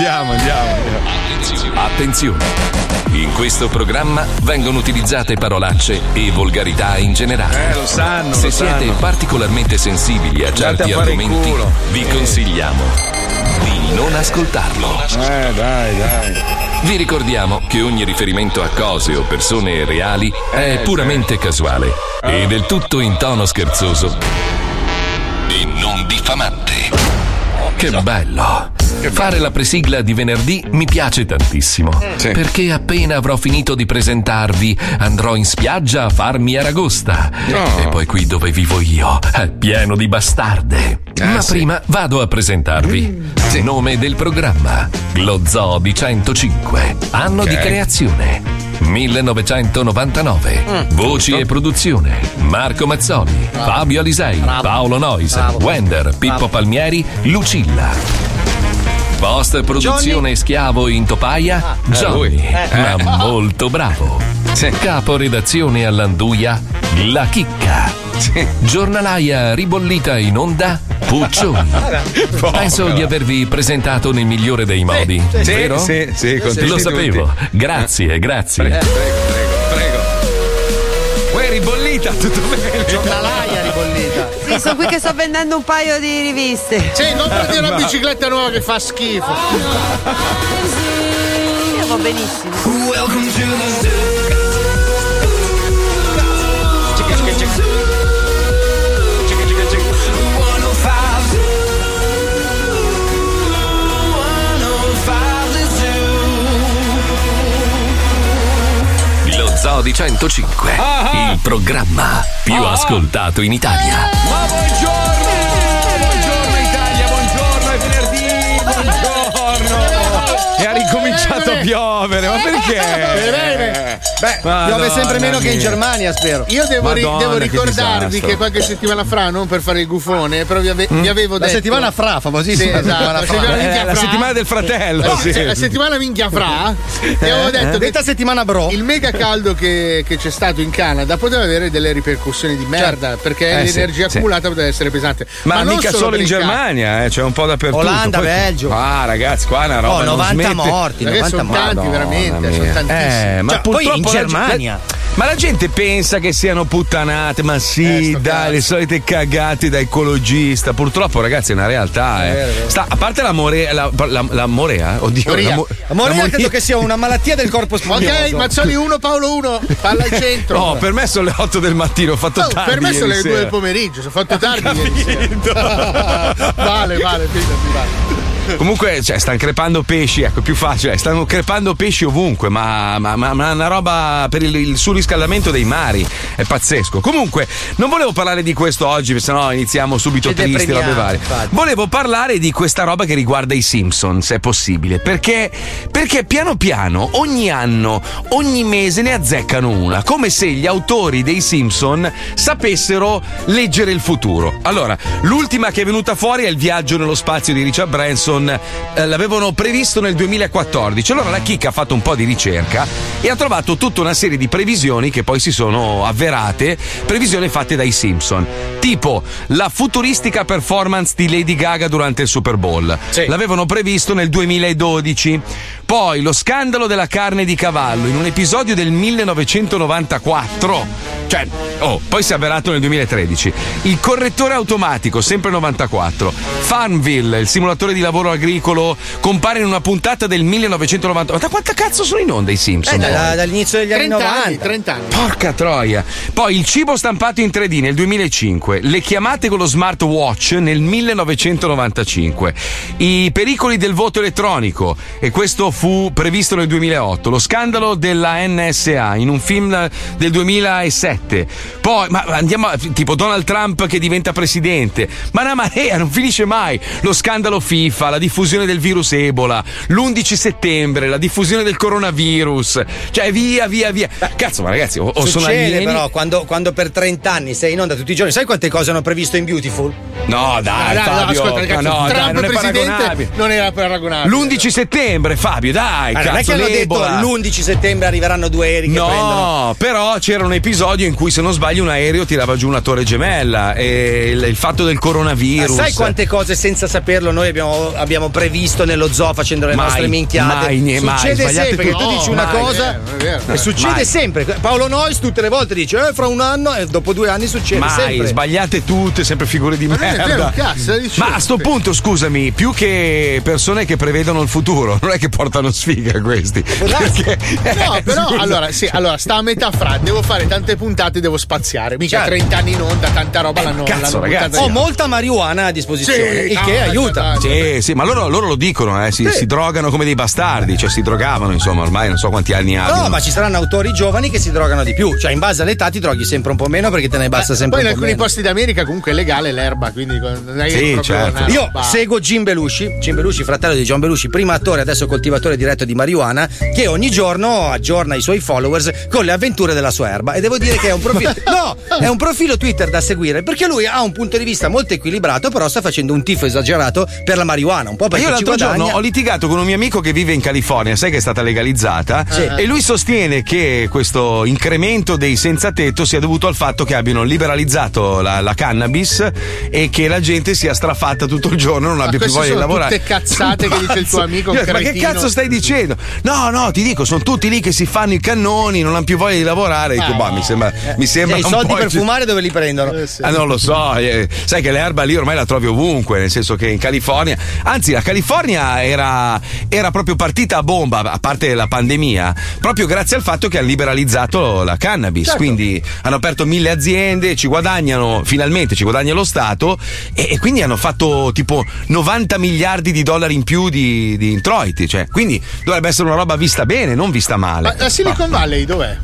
Andiamo, andiamo, andiamo. Attenzione! In questo programma vengono utilizzate parolacce e volgarità in generale. Eh, lo sanno, Se lo siete sanno. particolarmente sensibili a certi a argomenti, vi consigliamo di non ascoltarlo. Eh, dai, dai. Vi ricordiamo che ogni riferimento a cose o persone reali Eh, è puramente casuale Ah. e del tutto in tono scherzoso e non diffamante. Che bello! Fare la presigla di venerdì mi piace tantissimo. Sì. Perché appena avrò finito di presentarvi andrò in spiaggia a farmi Aragosta. No. E poi qui dove vivo io è pieno di bastarde. Ma sì. prima vado a presentarvi. Nome del programma: Lo Zoo di 105. Anno di Ok. creazione: 1999. Voci e produzione: Marco Mazzoli, Fabio Alisei, Paolo Nois, Wender, Pippo Palmieri, Lucilla. Post produzione schiavo in topaia, Johnny, lui. ma molto bravo. Sì. Capo redazione all'Anduia, La Chicca. Giornalaia ribollita in onda, Puccioni. Penso di avervi presentato nel migliore dei modi, Sì, vero? sì, sì, con Lo tutti. sapevo. Grazie, grazie. Prego, prego, prego. Uè, ribollita, tutto bene. Giornalaia Sì, sono qui che sto vendendo un paio di riviste. Sì, non prendi una bicicletta nuova che fa schifo. Io va benissimo. Lo Zoo di 105, Ah, il programma più ascoltato in Italia. Ma! Buongiorno E ha ricominciato a piovere, ma perché? Bene. Beh, Madonna piove sempre meno che in mia. Germania, spero. Io devo, ri- devo che ricordarvi disastro. che qualche settimana fa, non per fare il gufone, però vi, ave- vi avevo La detto. settimana fra, famosissima. Sì, esatto, la settimana Eh, minchia la fra. settimana del fratello, La, sì. la settimana minchia fra. E avevo detto che Detta settimana bro. il mega caldo che, che c'è stato in Canada poteva avere delle ripercussioni di merda perché Eh, l'energia sì. accumulata poteva essere pesante. Ma, non mica solo in. Germania, eh, c'è un po' dappertutto. Olanda, Poi- Belgio. Ah, ragazzi, qua è una roba. Oh, non 90 smette. morti, Perché 90 sono morti. tanti, Madonna veramente, mia. sono tantissimi. Eh, ma Cioè, poi in la Germania. ma la gente pensa che siano puttanate, ma sì, Eh, dai, cazzo. le solite cagate da ecologista. Purtroppo, ragazzi, è una realtà. eh. Sta- a parte la morea, la, la, la morea, oddio, Moria. la mo- la io moria- credo che sia una malattia del corpo spugnoso. Ok, Mazzoli 1, Paolo 1, palla al centro. No, per me sono le 8 del mattino, ho fatto Oh, tardi. per me sono le 2 sera. del pomeriggio, sono fatto tardi. vale, vale, fidati, vale. Comunque, cioè, stanno crepando pesci, ecco, più facile, stanno crepando pesci ovunque, ma, ma, ma- ma una roba per il, il surriscaldamento dei mari, è pazzesco. Comunque, non volevo parlare di questo oggi, perché sennò iniziamo subito Ci tristi, robe varie. Volevo parlare di questa roba che riguarda i Simpson, se è possibile, perché, perché piano piano, ogni anno, ogni mese ne azzeccano una, come se gli autori dei Simpson sapessero leggere il futuro. Allora, l'ultima che è venuta fuori è il viaggio nello spazio di Richard Branson, eh, l'avevano previsto nel 2014. Allora la Chicca ha fatto un po' di ricerca e ha trovato tutta una serie di previsioni che poi si sono avverate, previsioni fatte dai Simpson. Tipo la futuristica performance di Lady Gaga durante il Super Bowl. L'avevano previsto nel 2012. Poi lo scandalo della carne di cavallo in un episodio del 1994. Cioè, oh, poi si è avverato nel 2013. Il correttore automatico, sempre 94. Farmville, il simulatore di lavoro agricolo, compare in una puntata del 1990. Ma da quanta cazzo sono in onda i Simpson? Eh, da- dall'inizio degli anni 30 90. anni, 30 anni. Porca troia. Poi il cibo stampato in 3D nel 2005, le chiamate con lo smartwatch nel 1995, i pericoli del voto elettronico e questo fu previsto nel 2008, lo scandalo della NSA in un film del 2007. Poi ma andiamo a- tipo Donald Trump che diventa presidente. Ma una marea, non finisce mai. Lo scandalo FIFA, la diffusione del virus Ebola, l'11 settembre, la diffusione del coronavirus. Cioè via via via. Cazzo, ma ragazzi, o, o sono alieni? però quando, quando per 30 anni sei in onda tutti i giorni, sai quante cose hanno previsto in Beautiful? No, dai, Dai, dai, Fabio, ascolta, ragazzi, ma no, dai, Trump non è presidente non era paragonabile. L'11 settembre, Fabio, dai. Ma non è cazzo, che hanno detto l'Ebola. l'11 settembre arriveranno due aerei che prendono. No, però c'era un episodio in cui, se non sbaglio, un aereo tirava giù una torre gemella. E il, il fatto del Ma coronavirus. sai quante cose senza saperlo noi abbiamo, abbiamo previsto nello zoo facendo le Mai, nostre minchiate? mai, ne- mai, succede sbagliate sempre che tu dici No, una mai, cosa vero, e succede Mai. sempre. Paolo Nois tutte le volte dice eh, fra un anno e dopo due anni succede Mai, sempre. sbagliate tutte, sempre figure di è merda. vero, cazzo, dici- Ma a sto punto, scusami, più che persone che prevedono il futuro, non è che portano sfiga questi. Perché- No, però Scusa. allora, sì, allora sta a metà fra, devo fare tante puntate, devo spaziare. Mica Certo. 30 anni in onda, tanta roba l'hanno, cazzo, l'hanno ragazzi. buttata Ho molta marijuana a disposizione, Sì, il che aiuta. dai. Sì, sì, ma loro, loro lo dicono, eh, si, si drogano come dei bastardi, cioè si drogavano, insomma, ormai non so quanti anni hanno. No, ma ci saranno autori giovani che si drogano di più. Cioè, in base all'età ti droghi sempre un po' meno perché te ne basta sempre Poi in un po' alcuni meno. posti d'America comunque è legale l'erba, quindi non è Sì, certo. Io seguo Jim Belushi, Jim Belushi, fratello di John Belushi, prima attore, adesso coltivatore diretto di marijuana, che ogni giorno aggiorna i suoi followers con le avventure della sua erba. E devo dire che è un profilo. No, è un profilo Twitter da seguire perché lui ha un punto di vista molto equilibrato, però sta facendo un tifo esagerato per la marijuana. Un po' Ma perché io l'altro guadagna. giorno ho litigato con un mio amico che vive in California, sai che è stata legalizzata? Sì. E lui sostiene che questo incremento dei senza tetto sia dovuto al fatto che abbiano liberalizzato la, la cannabis e che la gente sia strafatta tutto il giorno e non abbia più voglia di lavorare. tutte cazzate che dice il tuo amico, Io Ma che cretino." cazzo stai dicendo? No, no, ti dico, sono tutti lì che si fanno i cannoni, non hanno più voglia di lavorare. Dico, bah, mi sembra, mi sembra Cioè, i soldi per ecce- fumare dove li prendono? Ah, non lo so, eh, sai che l'erba lì ormai la trovi ovunque, nel senso che in California, anzi la California era, era proprio partita a bomba, a parte la pandemia, proprio grazie al fatto che hanno liberalizzato la cannabis, Certo. quindi hanno aperto mille aziende, ci guadagnano, finalmente ci guadagna lo Stato e, e quindi hanno fatto tipo 90 miliardi di dollari in più di, di introiti, cioè, quindi dovrebbe essere una roba vista bene, non vista male. Ma la Silicon Valley dov'è?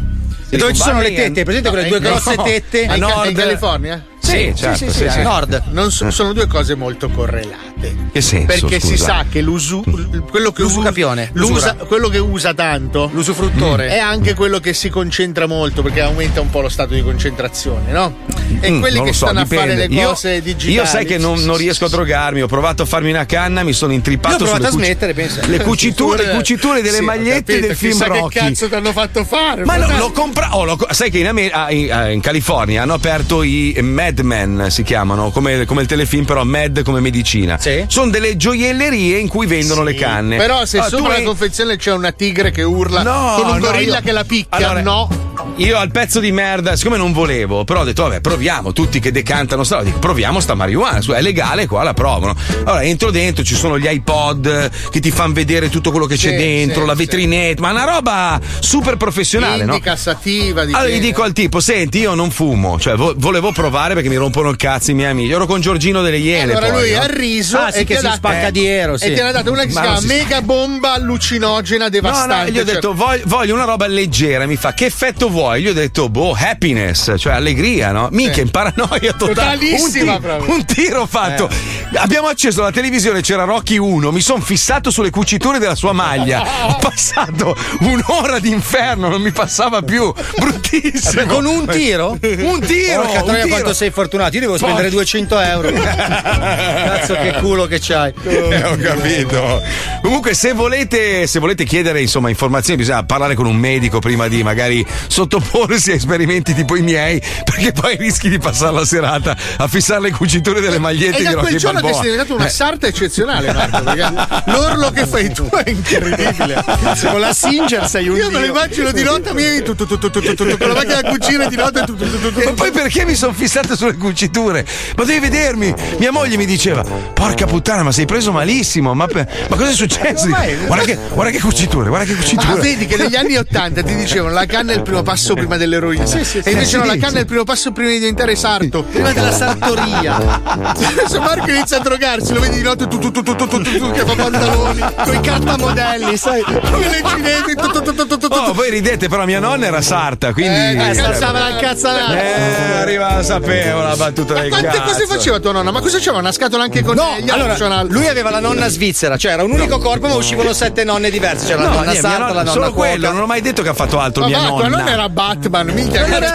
E dove ci sono le tette? Presente quelle due grosse no. tette? È A è nord. in California? Sì, certo, sì, sì, sì, sì, Nord. Non so- sono due cose molto correlate. Che senso, Perché si scusa? sa che l'usu, quello che L'usucapione, l'usa, quello che usa tanto L'usufruttore. è anche quello che si concentra molto perché aumenta un po' lo stato di concentrazione, no? E Mm, quelli che so, stanno dipende. a fare le Io- cose digitali. Io sai che non, non riesco a drogarmi, ho provato a farmi una canna, mi sono intrippato Io ho provato a smettere, pensa. Le cuciture, le cuciture delle Sì, magliette capito, del film Rocky. che cazzo ti hanno fatto fare? Ma no, l'ho comprato. sai che in, Amer- ah, in- ah, in California hanno aperto i Mad Men, si chiamano, come, come il telefilm, però Mad come medicina. Sì. Sono delle gioiellerie in cui vendono le canne. Però se Ah, tu sopra hai- la confezione c'è una tigre che urla No, con un no, gorilla io- che la picchia, Allora, no? Io al pezzo di merda, siccome non volevo, però ho detto, vabbè, proviamo, tutti che decantano sta, dico, proviamo sta marijuana, è legale, qua la provano. Allora entro dentro, ci sono gli iPod che ti fanno vedere tutto quello che c'è Sì, dentro, sì, la sì. vetrinetta, ma una roba super professionale, no? Indica sativa di Allora gli dico al tipo, senti, io non fumo, cioè vo- volevo provare perché mi rompono il cazzo i miei amici. Ero con Giorgino delle Iene. Allora poi, lui no? ha riso Ah, sì, e che si spacca di ero, sì. E ti ha dato una che si Ma chiama mega bomba allucinogena No, devastante. no, gli ho cioè- detto voglio, voglio una roba leggera, mi fa che effetto vuoi? Gli ho detto boh, happiness, cioè allegria, no? Minchia, in paranoia totale. Totalissima un, tiro fatto. Abbiamo acceso la televisione, c'era Rocky 1, mi sono fissato sulle cuciture della sua maglia. Ho passato un'ora d'inferno, non mi passava più. Bruttissimo. Con un tiro? Un tiro, Porca un troia, quanto sei fortunato. Io devo spendere 200 euro. Cazzo, che culo che c'hai. Eh, ho capito. Comunque, se volete, se volete chiedere insomma, informazioni, bisogna parlare con un medico prima di magari sottoporsi a esperimenti tipo i miei, perché poi rischi di passare la serata a fissare le cuciture delle magliette E di da quel giorno che Balboa. sei diventato una Eh. sarta eccezionale, Marco, perché l'orlo che fai tu è incredibile. Con la Singer sei un Io me lo immagino di notte tu, con la macchina da cucire di notte. Ma poi perché mi sono fissato sulle cuciture. Ma devi vedermi. Mia moglie mi diceva: Porca puttana, ma sei preso malissimo. Ma, ma cosa è successo? Guarda che, guarda che cuciture, guarda che cuciture. Ah, vedi che negli anni 80 ti dicevano la canna è il primo passo prima dell'eroina. Sì, sì, sì, e invece no, la canna è il primo passo prima di diventare sarto. Prima della sartoria. Adesso Marco inizia a drogarsi, lo vedi di notte tu, tu, tu, tu, tu, tu, tu, tu che fa pantaloni con i cartamodelli, sai? Come le cinesi. Tu, tu, tu, tu, tu, tu, tu. Oh, voi ridete, però mia nonna era sarta, quindi. Eh, eh, calzava la cazzalata. Eh, arriva a sapere sapevo la battuta del Quante cazzo. cose faceva tua nonna? Ma cosa c'era? Una scatola anche con No, gli allora, lui aveva la nonna svizzera, cioè era un unico corpo, ma uscivano sette nonne diverse. C'era la No, nonna niente, mia sarta, nonna- la nonna solo quello, cuoca. non ho mai detto che ha fatto altro Ma mia va, nonna. nonna era Batman, minchia, Non era...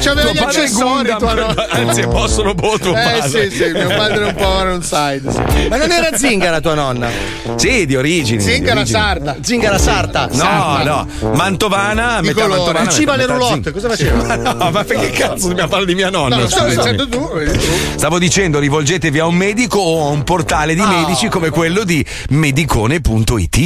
c'aveva tuo gli padre è accessori, Gundam, tua nonna. anzi, possono boh, tuo Eh padre. sì, sì, mio padre è un po' on side. Sì. Ma non era zingara tua nonna? Sì, di origini. Zingara sarda. Zingara sarta. No, no, Mantovana, metà. Mantovana. Cuciva le roulotte, cosa faceva? No, ma perché cazzo dobbiamo parlare di mia nonna? Tu. tu. Stavo dicendo, rivolgetevi a un medico o a un portale di medici come quello di medicone.it.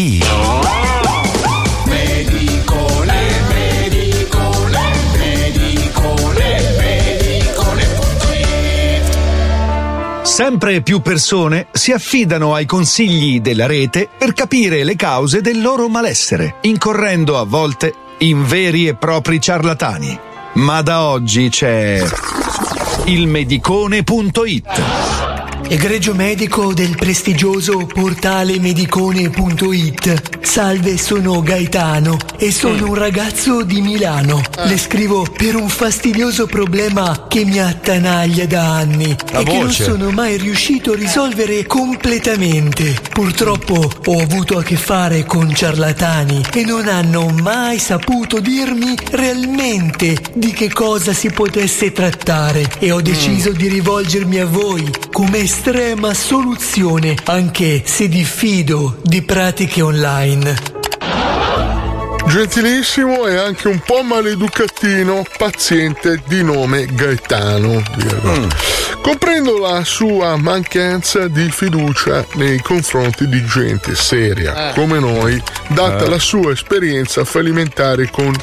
Sempre più persone si affidano ai consigli della rete per capire le cause del loro malessere, incorrendo a volte in veri e propri ciarlatani. Ma da oggi c'è il medicone.it. Egregio medico del prestigioso portale medicone.it. Salve, sono Gaetano e sono un ragazzo di Milano. Le scrivo per un fastidioso problema che mi attanaglia da anni La e che non voce. sono mai riuscito a risolvere completamente. Purtroppo ho avuto a che fare con ciarlatani e non hanno mai saputo dirmi realmente di che cosa si potesse trattare e ho deciso di rivolgermi a voi come estrema soluzione, anche se diffido di pratiche online. Gentilissimo e anche un po' maleducatino paziente di nome Gaetano. virgola. Comprendo la sua mancanza di fiducia nei confronti di gente seria come noi, data la sua esperienza fallimentare con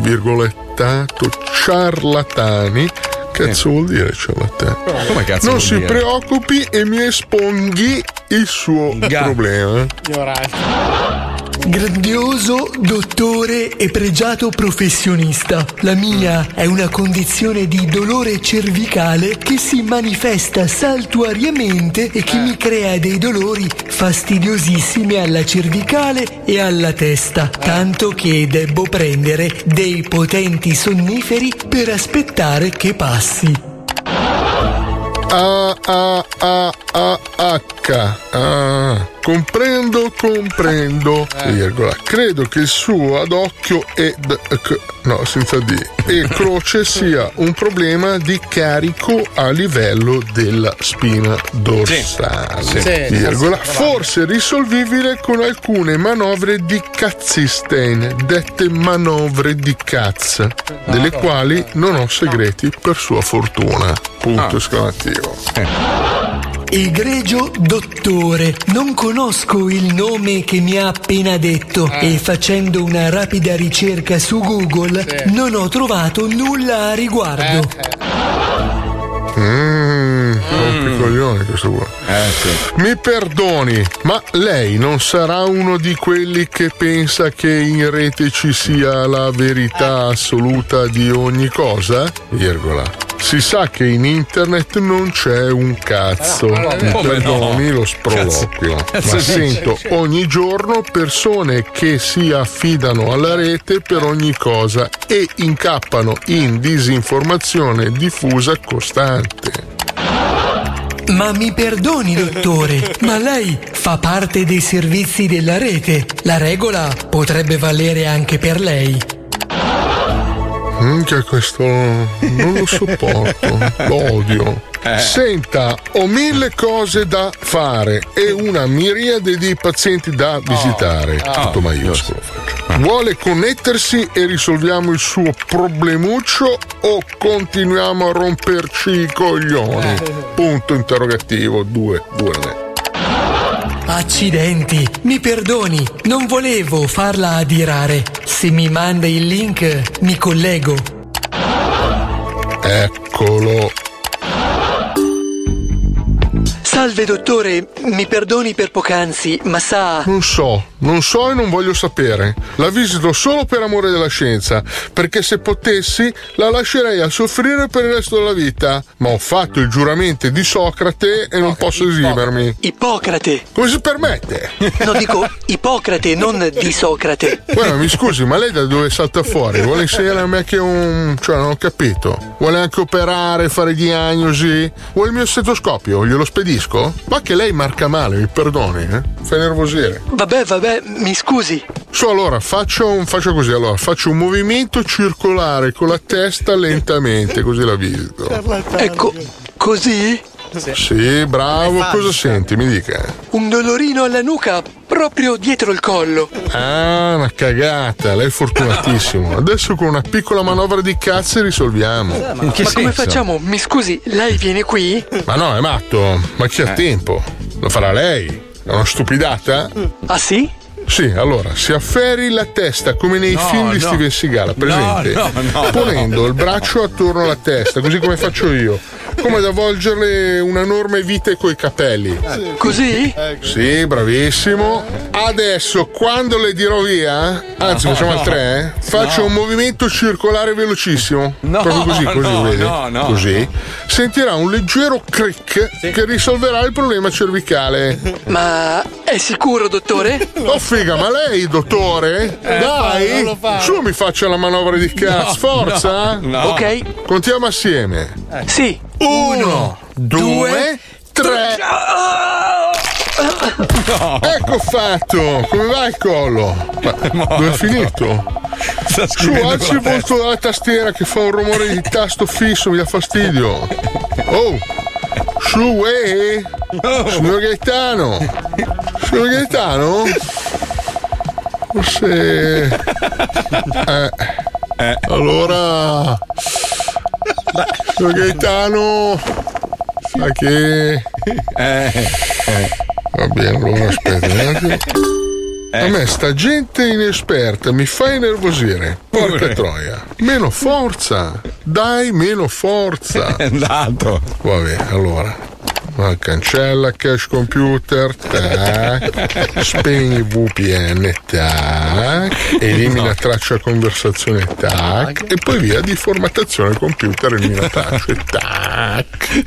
virgolettato ciarlatani. Cazzo vuol dire ciarlatani? Come cazzo Non si dire? preoccupi e mi esponghi il suo Ga. problema. Grandioso dottore e pregiato professionista. La mia è una condizione di dolore cervicale che si manifesta saltuariamente e che mi crea dei dolori fastidiosissimi alla cervicale e alla testa, tanto che debbo prendere dei potenti sonniferi per aspettare che passi. A Ah, comprendo, comprendo. Virgola. Credo che il suo ad occhio e d- c- no, senza D e croce sia un problema di carico a livello della spina dorsale. Sì. Virgola. Forse risolvibile con alcune manovre di Katzstein, dette manovre di cazzo, delle quali non ho segreti per sua fortuna. Punto esclamativo. Egregio dottore, non conosco il nome che mi ha appena detto e facendo una rapida ricerca su Google non ho trovato nulla a riguardo. Mmm, rompicoglione questo qua. Mi perdoni, ma lei non sarà uno di quelli che pensa che in rete ci sia la verità assoluta di ogni cosa? Virgola. Si sa che in internet non c'è un cazzo. Mi Come perdoni no? lo sproloquio. Cazzo Ma sento ogni giorno persone che si affidano alla rete per ogni cosa e incappano in disinformazione diffusa costante. Ma mi perdoni dottore, ma lei fa parte dei servizi della rete. La regola potrebbe valere anche per lei. Minchia questo non lo sopporto, lo odio. Senta, ho mille cose da fare e una miriade di pazienti da visitare. Tutto maiuscolo faccio. Vuole connettersi e risolviamo il suo problemuccio o continuiamo a romperci i coglioni? Punto interrogativo, due, due. Accidenti, mi perdoni, non volevo farla adirare. Se mi manda il link, mi collego. Eccolo. Salve dottore, mi perdoni per poc'anzi, ma sa... Non so, non so e non voglio sapere. La visito solo per amore della scienza, perché se potessi la lascerei a soffrire per il resto della vita. Ma ho fatto il giuramento di Socrate e non posso esimermi. Ippocrate. Come si permette? No, dico Ippocrate, non di Socrate. Guarda, mi scusi, ma lei da dove salta fuori? Vuole insegnare a me che un. cioè, non ho capito. Vuole anche operare, fare diagnosi? Vuole il mio stetoscopio? Glielo spedisco? Ma che lei marca male, mi perdoni, eh? Fa nervosire. Vabbè, vabbè, mi scusi. So, allora faccio, un- faccio così, allora faccio un movimento circolare con la testa lentamente, così la visito. Ecco, così? Sì, bravo, cosa senti? Mi dica. Un dolorino alla nuca proprio dietro il collo. Ah, una cagata, lei è fortunatissimo. Adesso con una piccola manovra di cazzo risolviamo. Ma come facciamo? Mi scusi, lei viene qui? Ma no, è matto, ma chi ha tempo? Lo farà lei? È una stupidata? Ah sì? Sì, allora, si afferri la testa come nei No, film di no. Steven Seagal, presente? No, no, no. Ponendo il braccio attorno alla testa, così come faccio io. Come ad avvolgerle una enorme vite coi capelli. Così? Sì, bravissimo. Adesso, quando le dirò via, anzi, facciamo al no. 3, faccio No. un movimento circolare velocissimo. No, Proprio così, così, no, vede? no, no. Così. Sentirà un leggero crick che risolverà il problema cervicale. Ma è sicuro, dottore? Oh figa, ma lei, dottore? Eh, Dai, lo fa. su mi faccia la manovra di cazzo, forza! Ok. Contiamo assieme. Sì. Uno, due, tre. Ecco fatto! Come va il collo? Dove è finito? Su, alzi il la volto dalla tastiera che fa un rumore di tasto fisso, mi dà fastidio. Oh! Su, eh! Signor Gaetano! Signor Gaetano? Forse. Eh. Allora. Signor Gaetano. Sa che. Va bene, allora aspetta un attimo. A me sta gente inesperta mi fa innervosire. Porca troia. Meno forza. Dai, meno forza. È andato. Vabbè, allora. Ah, Cancella cache computer, tac. Spegni VPN, tac. Elimina traccia conversazione, tac. E poi via di formattazione computer, elimina tracce, tac.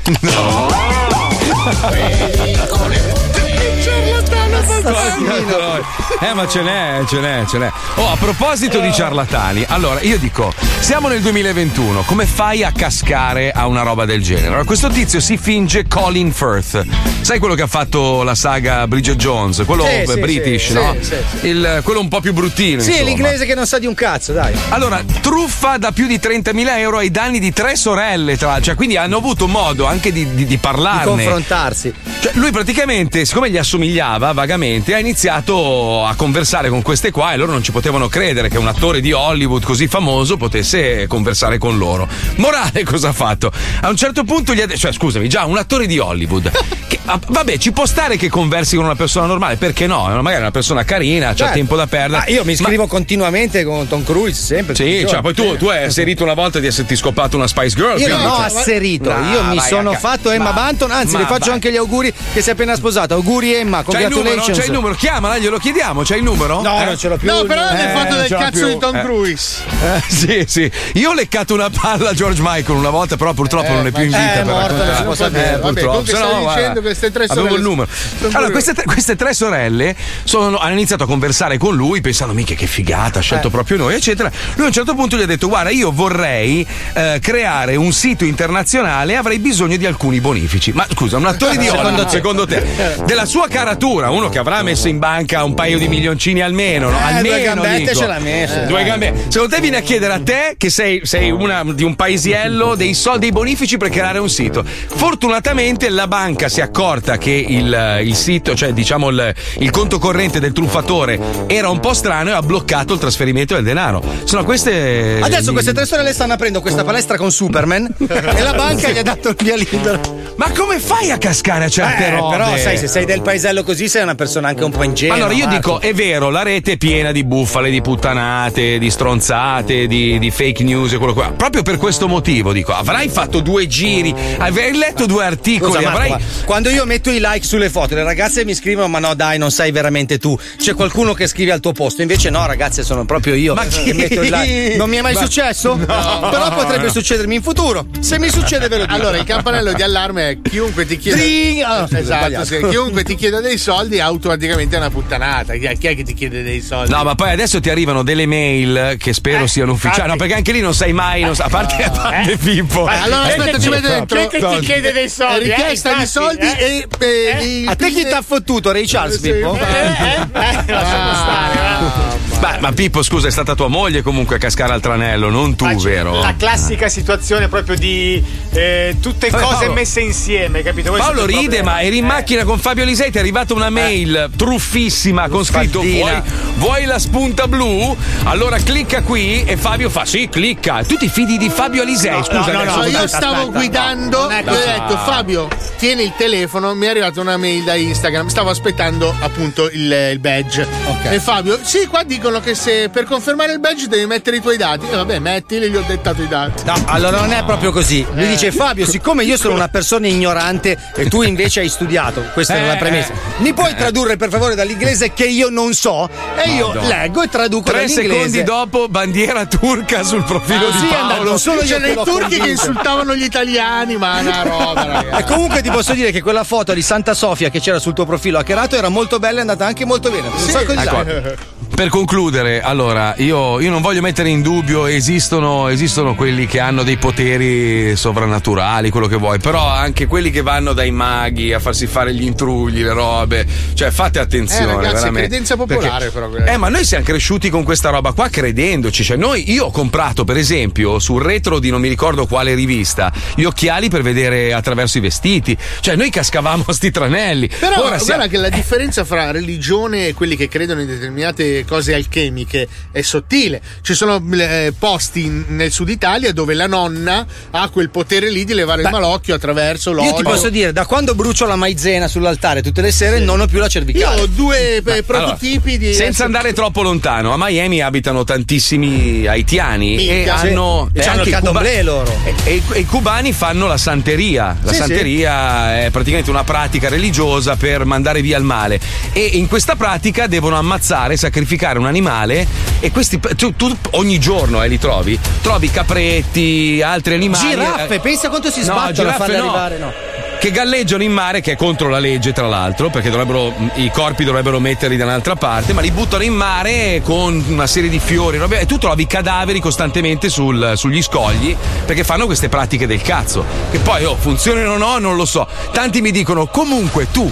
Eh, ma ce n'è, ce n'è, ce n'è. Oh, a proposito di ciarlatani, allora io dico: siamo nel 2021, come fai a cascare a una roba del genere? Allora, questo tizio si finge Colin Firth. Sai quello che ha fatto la saga Bridget Jones? Quello Sì, sì, British, sì, no? sì, sì, Il- quello un po' più bruttino. Sì, insomma. l'inglese che non sa di un cazzo, dai. Allora, truffa da più di 30.000 euro ai danni di tre sorelle, tra l'altro. Cioè, quindi hanno avuto modo anche di, di, di parlarne. Di confrontarsi. Cioè, lui praticamente, siccome gli assomigliava vagamente, ha iniziato a conversare con queste qua e loro non ci potevano credere che un attore di Hollywood così famoso potesse conversare con loro. Morale, cosa ha fatto? A un certo punto gli ha detto, cioè scusami, già un attore di Hollywood. Che, ah, vabbè, ci può stare che conversi con una persona normale, perché no? Magari è una persona carina, c'ha Certo. tempo da perdere. Ma io mi scrivo continuamente con Tom Cruise, sempre. Sì, cioè, poi tu, tu hai asserito una volta di esserti scopato una Spice Girl. Io quindi, non ho cioè- asserito, No, io mi sono fatto Emma Ma- Banton, anzi ma le faccio vai. anche gli auguri che si è appena sposata. Auguri Emma, C'hai congratulations. C'hai il numero? Chiamala, glielo chiediamo. C'hai il numero? No, Eh? non ce l'ho più. No, però Eh, nel fatto non del cazzo più. di Tom Eh. Cruise. Eh, sì, sì. Io ho leccato una palla a George Michael una volta, però purtroppo non è più in vita. eh, per è morto, raccontare. non si può sapere. Eh, Vabbè, purtroppo. comunque guarda, dicendo queste tre Avevo sorelle- il numero. Allora, queste, tre- queste tre sorelle sono- hanno iniziato a conversare con lui pensando, mica che figata, ha scelto Eh. proprio noi, eccetera. Lui a un certo punto gli ha detto, guarda, io vorrei eh, creare un sito internazionale e avrei bisogno di alcuni bonifici. Ma scusa, un attore di Hollywood, secondo te, della sua caratura, uno che avrà messo in banca un paio di milioncini almeno, no? Eh, almeno due gambette dico. ce l'ha messe. Due Eh. gambe. Secondo te viene a chiedere a te, che sei, sei una di un paesiello, dei soldi, dei bonifici per creare un sito. Fortunatamente la banca si è accorta che il, il sito, cioè diciamo il, il conto corrente del truffatore era un po' strano e ha bloccato il trasferimento del denaro. Sono queste. Adesso queste tre sorelle stanno aprendo questa palestra con Superman e la banca gli ha dato il via libero. Ma come fai a cascare a certe Eh, robe? però sai, se sei del paesello così sei una persona anche un po' ingenua. Allora io Marco. dico, è vero, la rete è piena di bufale, di puttanate, di stronzate, di, di fake news e quello qua. Proprio per questo motivo dico, avrai fatto due giri, avrai letto due articoli, Scusa, Marco, avrai... ma quando io metto i like sulle foto, le ragazze mi scrivono: Ma no, dai, non sei veramente tu. C'è qualcuno che scrive al tuo posto. Invece, no, ragazze, sono proprio io Ma chi? che metto il like. Non mi è mai Ma- successo? Però potrebbe succedermi in futuro. Se mi succede, ve lo dico. Allora, il campanello di allarme è chiunque ti chieda. Dring! Ah, esatto, sì, chiunque ti chieda dei soldi automaticamente è una puttanata. Chi è, chi è che ti chiede dei soldi? No, ma poi adesso ti arrivano delle mail che spero siano ufficiali. No, perché anche lì non sai mai, non sa- a parte, a parte Pippo. Eh, allora Eh, aspetta, che ci ti- mette dentro. no, no, chiede dei soldi? richiesta di soldi e. eh, di- A te chi t'ha fottuto? Ray Charles, Pippo? eh, lasciamo stare. Ma ma Pippo, scusa, è stata tua moglie comunque a cascare al tranello, non tu, vero? La classica situazione proprio di eh, tutte Vabbè, cose Paolo. messe insieme, capito? Questo Paolo è ride, ma eri in macchina con Fabio Lisei, ti è arrivata una mail truffissima con scritto vuoi, vuoi la spunta blu? Allora clicca qui e Fabio fa sì, clicca. Tu ti fidi di Fabio Lisei? Scusa, No, adesso no, io stavo aspetta. guidando è e ho detto Fabio, tieni il telefono, mi è arrivata una mail da Instagram, stavo aspettando appunto il, il badge. E Fabio, sì, qua dicono che se per confermare il badge devi mettere i tuoi dati. E vabbè, mettili, gli ho dettato i dati. No, allora non è proprio così. Lui Eh. dice Fabio, siccome io sono una persona ignorante e tu invece hai studiato, questa è Eh, la premessa. Mi puoi tradurre per favore dall'inglese che io non so? E io Madonna. leggo e traduco Tre dall'inglese. secondi dopo, bandiera turca sul profilo Ah, di sì, Paolo. non solo C'erano i turchi che insultavano gli italiani, ma è una roba, E ragazzi. comunque ti posso dire che quella foto di Santa Sofia che c'era sul tuo profilo hackerato era molto bella e è andata anche molto bene. Un sacco di Ecco. Per concludere, allora, io, io non voglio mettere in dubbio, esistono, esistono quelli che hanno dei poteri sovrannaturali, quello che vuoi, però anche quelli che vanno dai maghi a farsi fare gli intrugli, le robe, cioè fate attenzione. Eh, ragazzi, è credenza popolare, Perché- però. Eh, ma noi siamo cresciuti con questa roba qua credendoci. Cioè, noi, io ho comprato, per esempio, sul retro di non mi ricordo quale rivista, gli occhiali per vedere attraverso i vestiti. Cioè, noi cascavamo a sti tranelli. Però Ora guarda siamo- che la differenza fra religione e quelli che credono in determinate cose alchemiche è sottile. Ci sono eh, posti in- nel sud Italia dove la nonna ha quel potere lì di levare il malocchio attraverso l'olio. Io ti posso dire, da quando brucio la maizena sull'altare tutte le sere, non ho più la Io cervicale. ho due eh, Allora, prototipi di. Senza andare troppo lontano, a Miami abitano tantissimi haitiani Minchia. e Sì. hanno. E e anche il candomblé loro. E, e- e i cubani fanno la santeria. La Sì, santeria è praticamente una pratica religiosa per mandare via il male. E in questa pratica devono ammazzare, sacrificare un animale. E questi. Tu, tu ogni giorno eh, li trovi. Trovi capretti, altri animali. Giraffe, eh, pensa quanto si No, sbattono a giraffe farle no. arrivare, no. Che galleggiano in mare, che è contro la legge, tra l'altro, perché dovrebbero, i corpi dovrebbero metterli da un'altra parte, ma li buttano in mare con una serie di fiori, e tu trovi cadaveri costantemente sul- sugli scogli perché fanno queste pratiche del cazzo. Che poi, oh, funzionano o no, non lo so. Tanti mi dicono, comunque tu.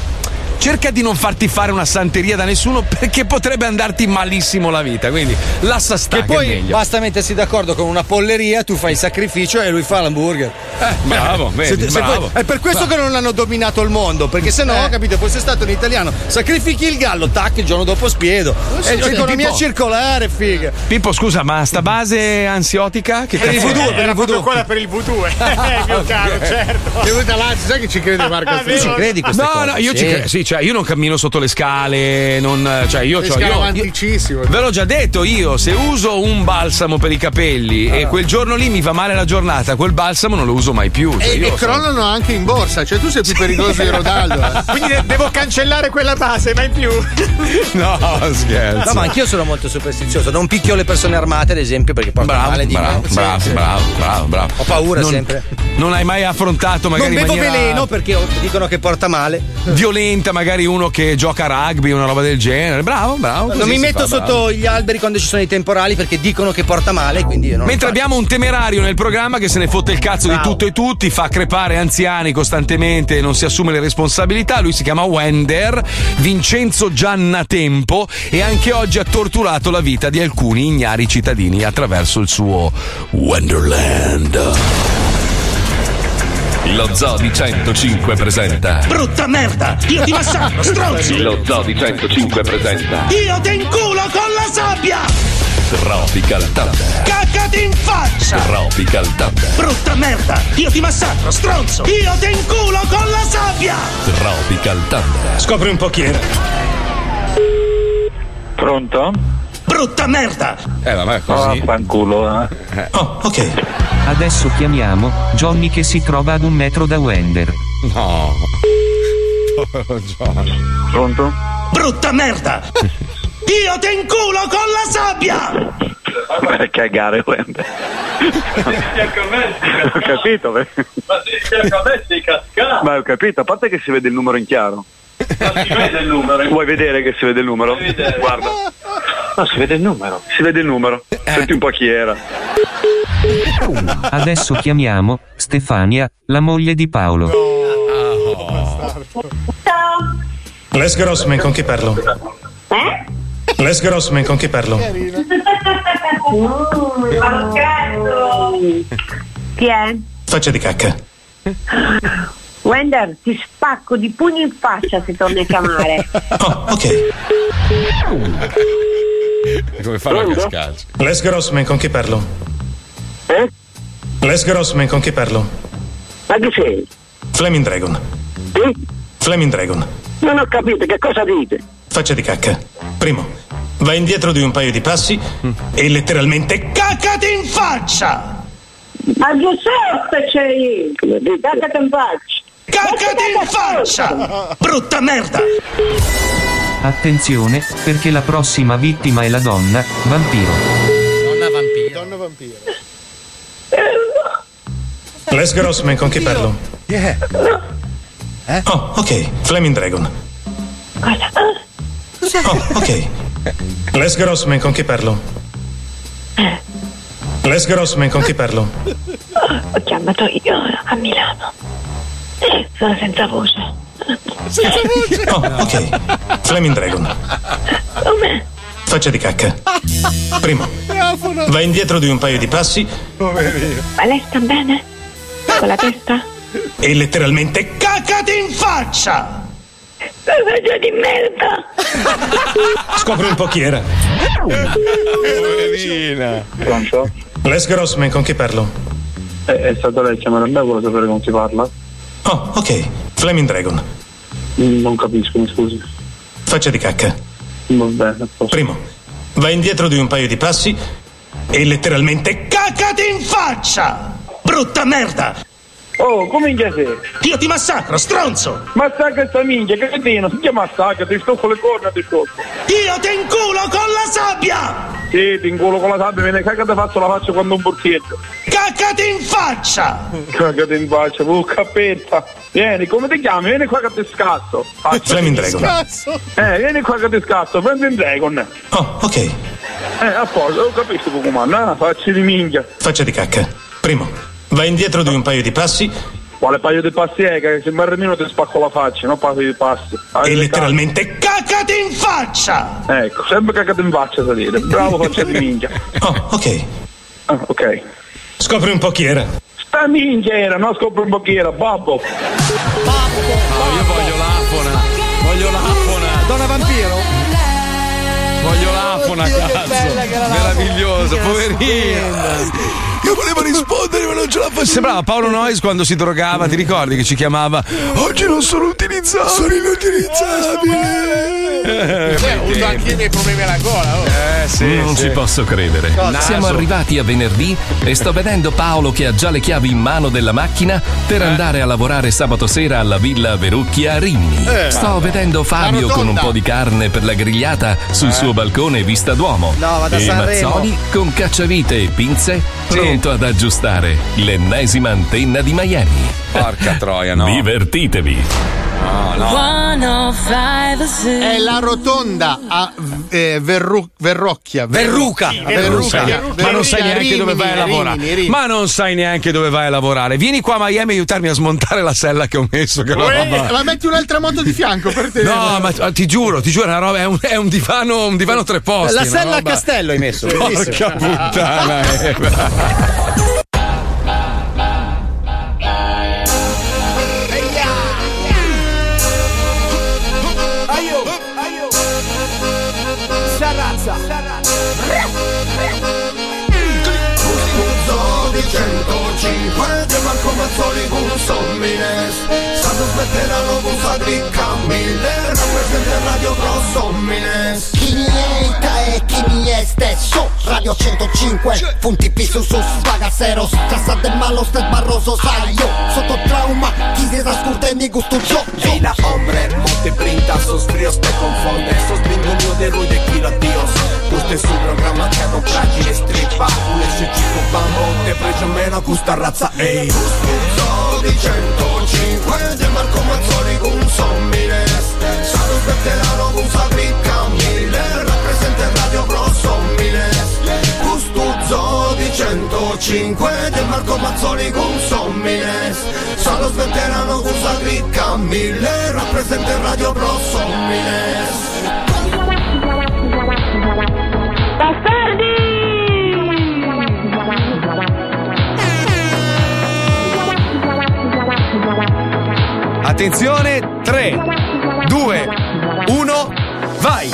Cerca di non farti fare una santeria da nessuno perché potrebbe andarti malissimo la vita. Quindi lascia stare. Che che è poi meglio. basta mettersi d'accordo con una polleria, tu fai il sacrificio e lui fa l'hamburger. Eh, bravo, vedi, Se- se bravo. poi- è per questo che non hanno dominato il mondo, perché se no, Eh. capite, fosse stato un italiano, sacrifichi il gallo, tac, il giorno dopo spiedo. È sì, l'economia Pippo. circolare, figa. Pippo, scusa, ma sta base ansiotica? Che Per il cazzo è? voodoo, per Era il proprio voodoo. quella per il voodoo, eh, mio caro, certo. È venuta là, sai che ci crede Marco? Ah, vero? Ci credi queste No, cose? no, io Sì. ci credo. Sì, cioè, io non cammino sotto le scale, non. Cioè, io, È c'ho- io- io-. Ve l'ho già detto io, se uso un balsamo per i capelli e quel giorno lì mi fa male la giornata, quel balsamo non lo uso mai più. Cioè, E, io e sono- crollano anche in borsa, cioè tu sei più pericoloso di Rodaldo. eh. Quindi de- devo cancellare quella base, mai più. No, scherzo. No, ma anch'io sono molto superstizioso. Non picchio le persone armate, ad esempio, perché portano Bravo, male di bravo, Sì, bravo, sì. bravo, bravo, bravo. Ho paura Non- sempre. Non hai mai affrontato Non magari in bevo maniera veleno perché dicono che porta male. violenta, magari uno che gioca a rugby, una roba del genere. Bravo, bravo. non mi metto fa, sotto bravo. gli alberi quando ci sono i temporali perché dicono che porta male, quindi Mentre abbiamo un temerario nel programma che se ne fotte il cazzo di Bravo. tutto e tutti, fa crepare anziani costantemente, non si assume le responsabilità. Lui si chiama Wender, Vincenzo Giannatempo, e anche oggi ha torturato la vita di alcuni ignari cittadini attraverso il suo Wonderland. Lo Zoo di 105 presenta. Brutta merda! Io ti massacro, stronzi! Lo Zoo di 105 presenta. Io ti inculo con la sabbia! Tropical Thunder. Caccati in faccia! Tropical Thunder. Brutta merda! Io ti massacro, stronzo! Io ti inculo con la sabbia! Tropical Thunder. Scopri un po' chi era. Pronto? Brutta merda! Eh, vabbè, Ah, così. fanculo, eh. Oh, ok. Adesso chiamiamo Johnny che si trova ad un metro da Wender. No. Pronto? Brutta merda! Io ti inculo con la sabbia! Per cagare, Wender. Ho capito, beh. Ma sei cascato. Ma ho capito, a parte che si vede il numero in chiaro. Ma si vede il numero. Vuoi vedere che si vede il numero? Vedere? Guarda. No, si vede il numero. Si vede il numero. Senti un po' chi era. Adesso chiamiamo Stefania, la moglie di Paolo. Les Grossman, con chi parlo? Les Grossman con chi parlo? Chi è? Faccia di cacca. Wender, ti spacco di pugni in faccia se torni a chiamare. Oh, ok. Come fanno a cascarci? Les Grossman con chi parlo? Eh? Les Grossman con chi parlo? Ma chi sei? Flaming Dragon. Sì? Flaming Dragon. Non ho capito che cosa dite. Faccia di cacca. Primo, vai indietro di un paio di passi e letteralmente cacati in faccia! Ma Giuseppe c'è Cacate in faccia! Cacati in faccia! Brutta merda! Attenzione, perché la prossima vittima è la donna, vampiro. Donna vampiro. Donna vampiro. Les Grossman con chi parlo? Oh, ok. Flaming Dragon. Oh, ok. Les Grossman con chi parlo? Les Grossman con chi parlo? Ho chiamato io a Milano. Sono senza voce. Senza voce. Oh, ok. Flaming Dragon. Come? Faccia di cacca. Primo, vai indietro di un paio di passi Ma lei sta bene? Con la testa? e letteralmente cacati in faccia! Faccia di merda! Scopri un po' chi era. Poverina. Pronto? Les Grossman con chi parlo? È, è stato lei a chiamare a me, vuole sapere con chi parla? Oh, ok. Flaming Dragon. Mm, Non capisco, mi scusi. Faccia di cacca. Va bene, a posto. Primo, vai indietro di un paio di passi e letteralmente cacati in faccia! Brutta merda! Oh, come minchia sei? Io ti massacro, stronzo! Massacra sta minchia, cretino, si chiama massacra, ti stofo le corna, ti stofo. Io ti inculo con la sabbia! Sì, ti inculo con la sabbia, viene cagata faccio la faccio quando un borzietto. Cacati in faccia! Cagate in faccia, oh cappetta. Vieni, come ti chiami? Vieni qua che ti scazzo. Faccia. Flaming Dragon. Eh, vieni qua che ti scazzo, prendi in Dragon. Oh, ok. Eh, a posto, ho capito come comando, ah, facci di minchia. Faccia di cacca. Primo, vai indietro di un paio di passi Quale paio di passi è? Che se mi arremino ti spacco la faccia, non paio di passi. e letteralmente cacati in faccia! Ecco, sempre cagato in faccia a dire. Bravo faccia di minchia. Oh, ok. Ah, ok. Scopri un po' chi era. Sta minchia era, non scopro un po' chi era, babbo. No, io voglio l'afona. Voglio l'afona. Donna vampiro? Voglio l'afona, Oddio, cazzo. Meraviglioso, Che poverina. Io volevo rispondere, ma non ce la facevo. Sembrava Paolo Noyes quando si drogava, ti ricordi che ci chiamava? Oggi non sono utilizzato. Sono inutilizzabile. Cioè, ho avuto anche io dei problemi alla gola. Oh. Eh, sì, non sì. ci posso credere. Cosa? Siamo Naso. arrivati a venerdì e sto vedendo Paolo che ha già le chiavi in mano della macchina per andare a lavorare sabato sera alla Villa Verucchia a Rimini. Eh. sto vedendo Fabio con un po' di carne per la grigliata sul Eh. suo balcone Vista Duomo. No, vado a e Sanremo. Mazzoli con cacciavite e pinze pronto ad aggiustare l'ennesima antenna di Miami. Porca troia, no. Divertitevi. No, È la rotonda a eh, Verru- Verrocchia. Verruca. Non sai, Verruca. ma non sai neanche Rimini, dove vai a lavorare. Rimini, Rimini. Ma non sai neanche dove vai a lavorare. Vieni qua a Miami a aiutarmi a smontare la sella che ho messo. Che Uè, roba. ma metti un'altra moto di fianco per te. No, ma ti giuro, ti giuro, è, una roba, è, un, è un divano, un divano tre posti. La sella a castello hai messo. Porca puttana. Eh. Aio, aio. Sarrazza. Uso di 105 di Marco Mazzoli con Sommines Santo smetteranno con Sadri Camille Rappresenta Radio Pro Sommines Chi niente e chi mi è stesso Radio 105 Punti piso su spagaceros Casa del malo usted barroso sai yo Sotto trauma Quisiera escurte mi gusto yo yo. Y la hombre multiplinta sus fríos te confunde. Sos bingo de ruido de kilo Dios Usted su programa che non pragi e strippa Un esce cico bambo Te pregio meno gusta razza Ehi Uso di 105 di Marco Mazzoli con Sommines Santo smetteranno con Sadri Camille Rappresenta Radio Pro Sommines Custuzzo di 105 del Marco Mazzoli con Sommines Sono smetteranno con Sagri Camille Rappresenta il Radio Pro Sommines Attenzione, 3, 2, 1, vai,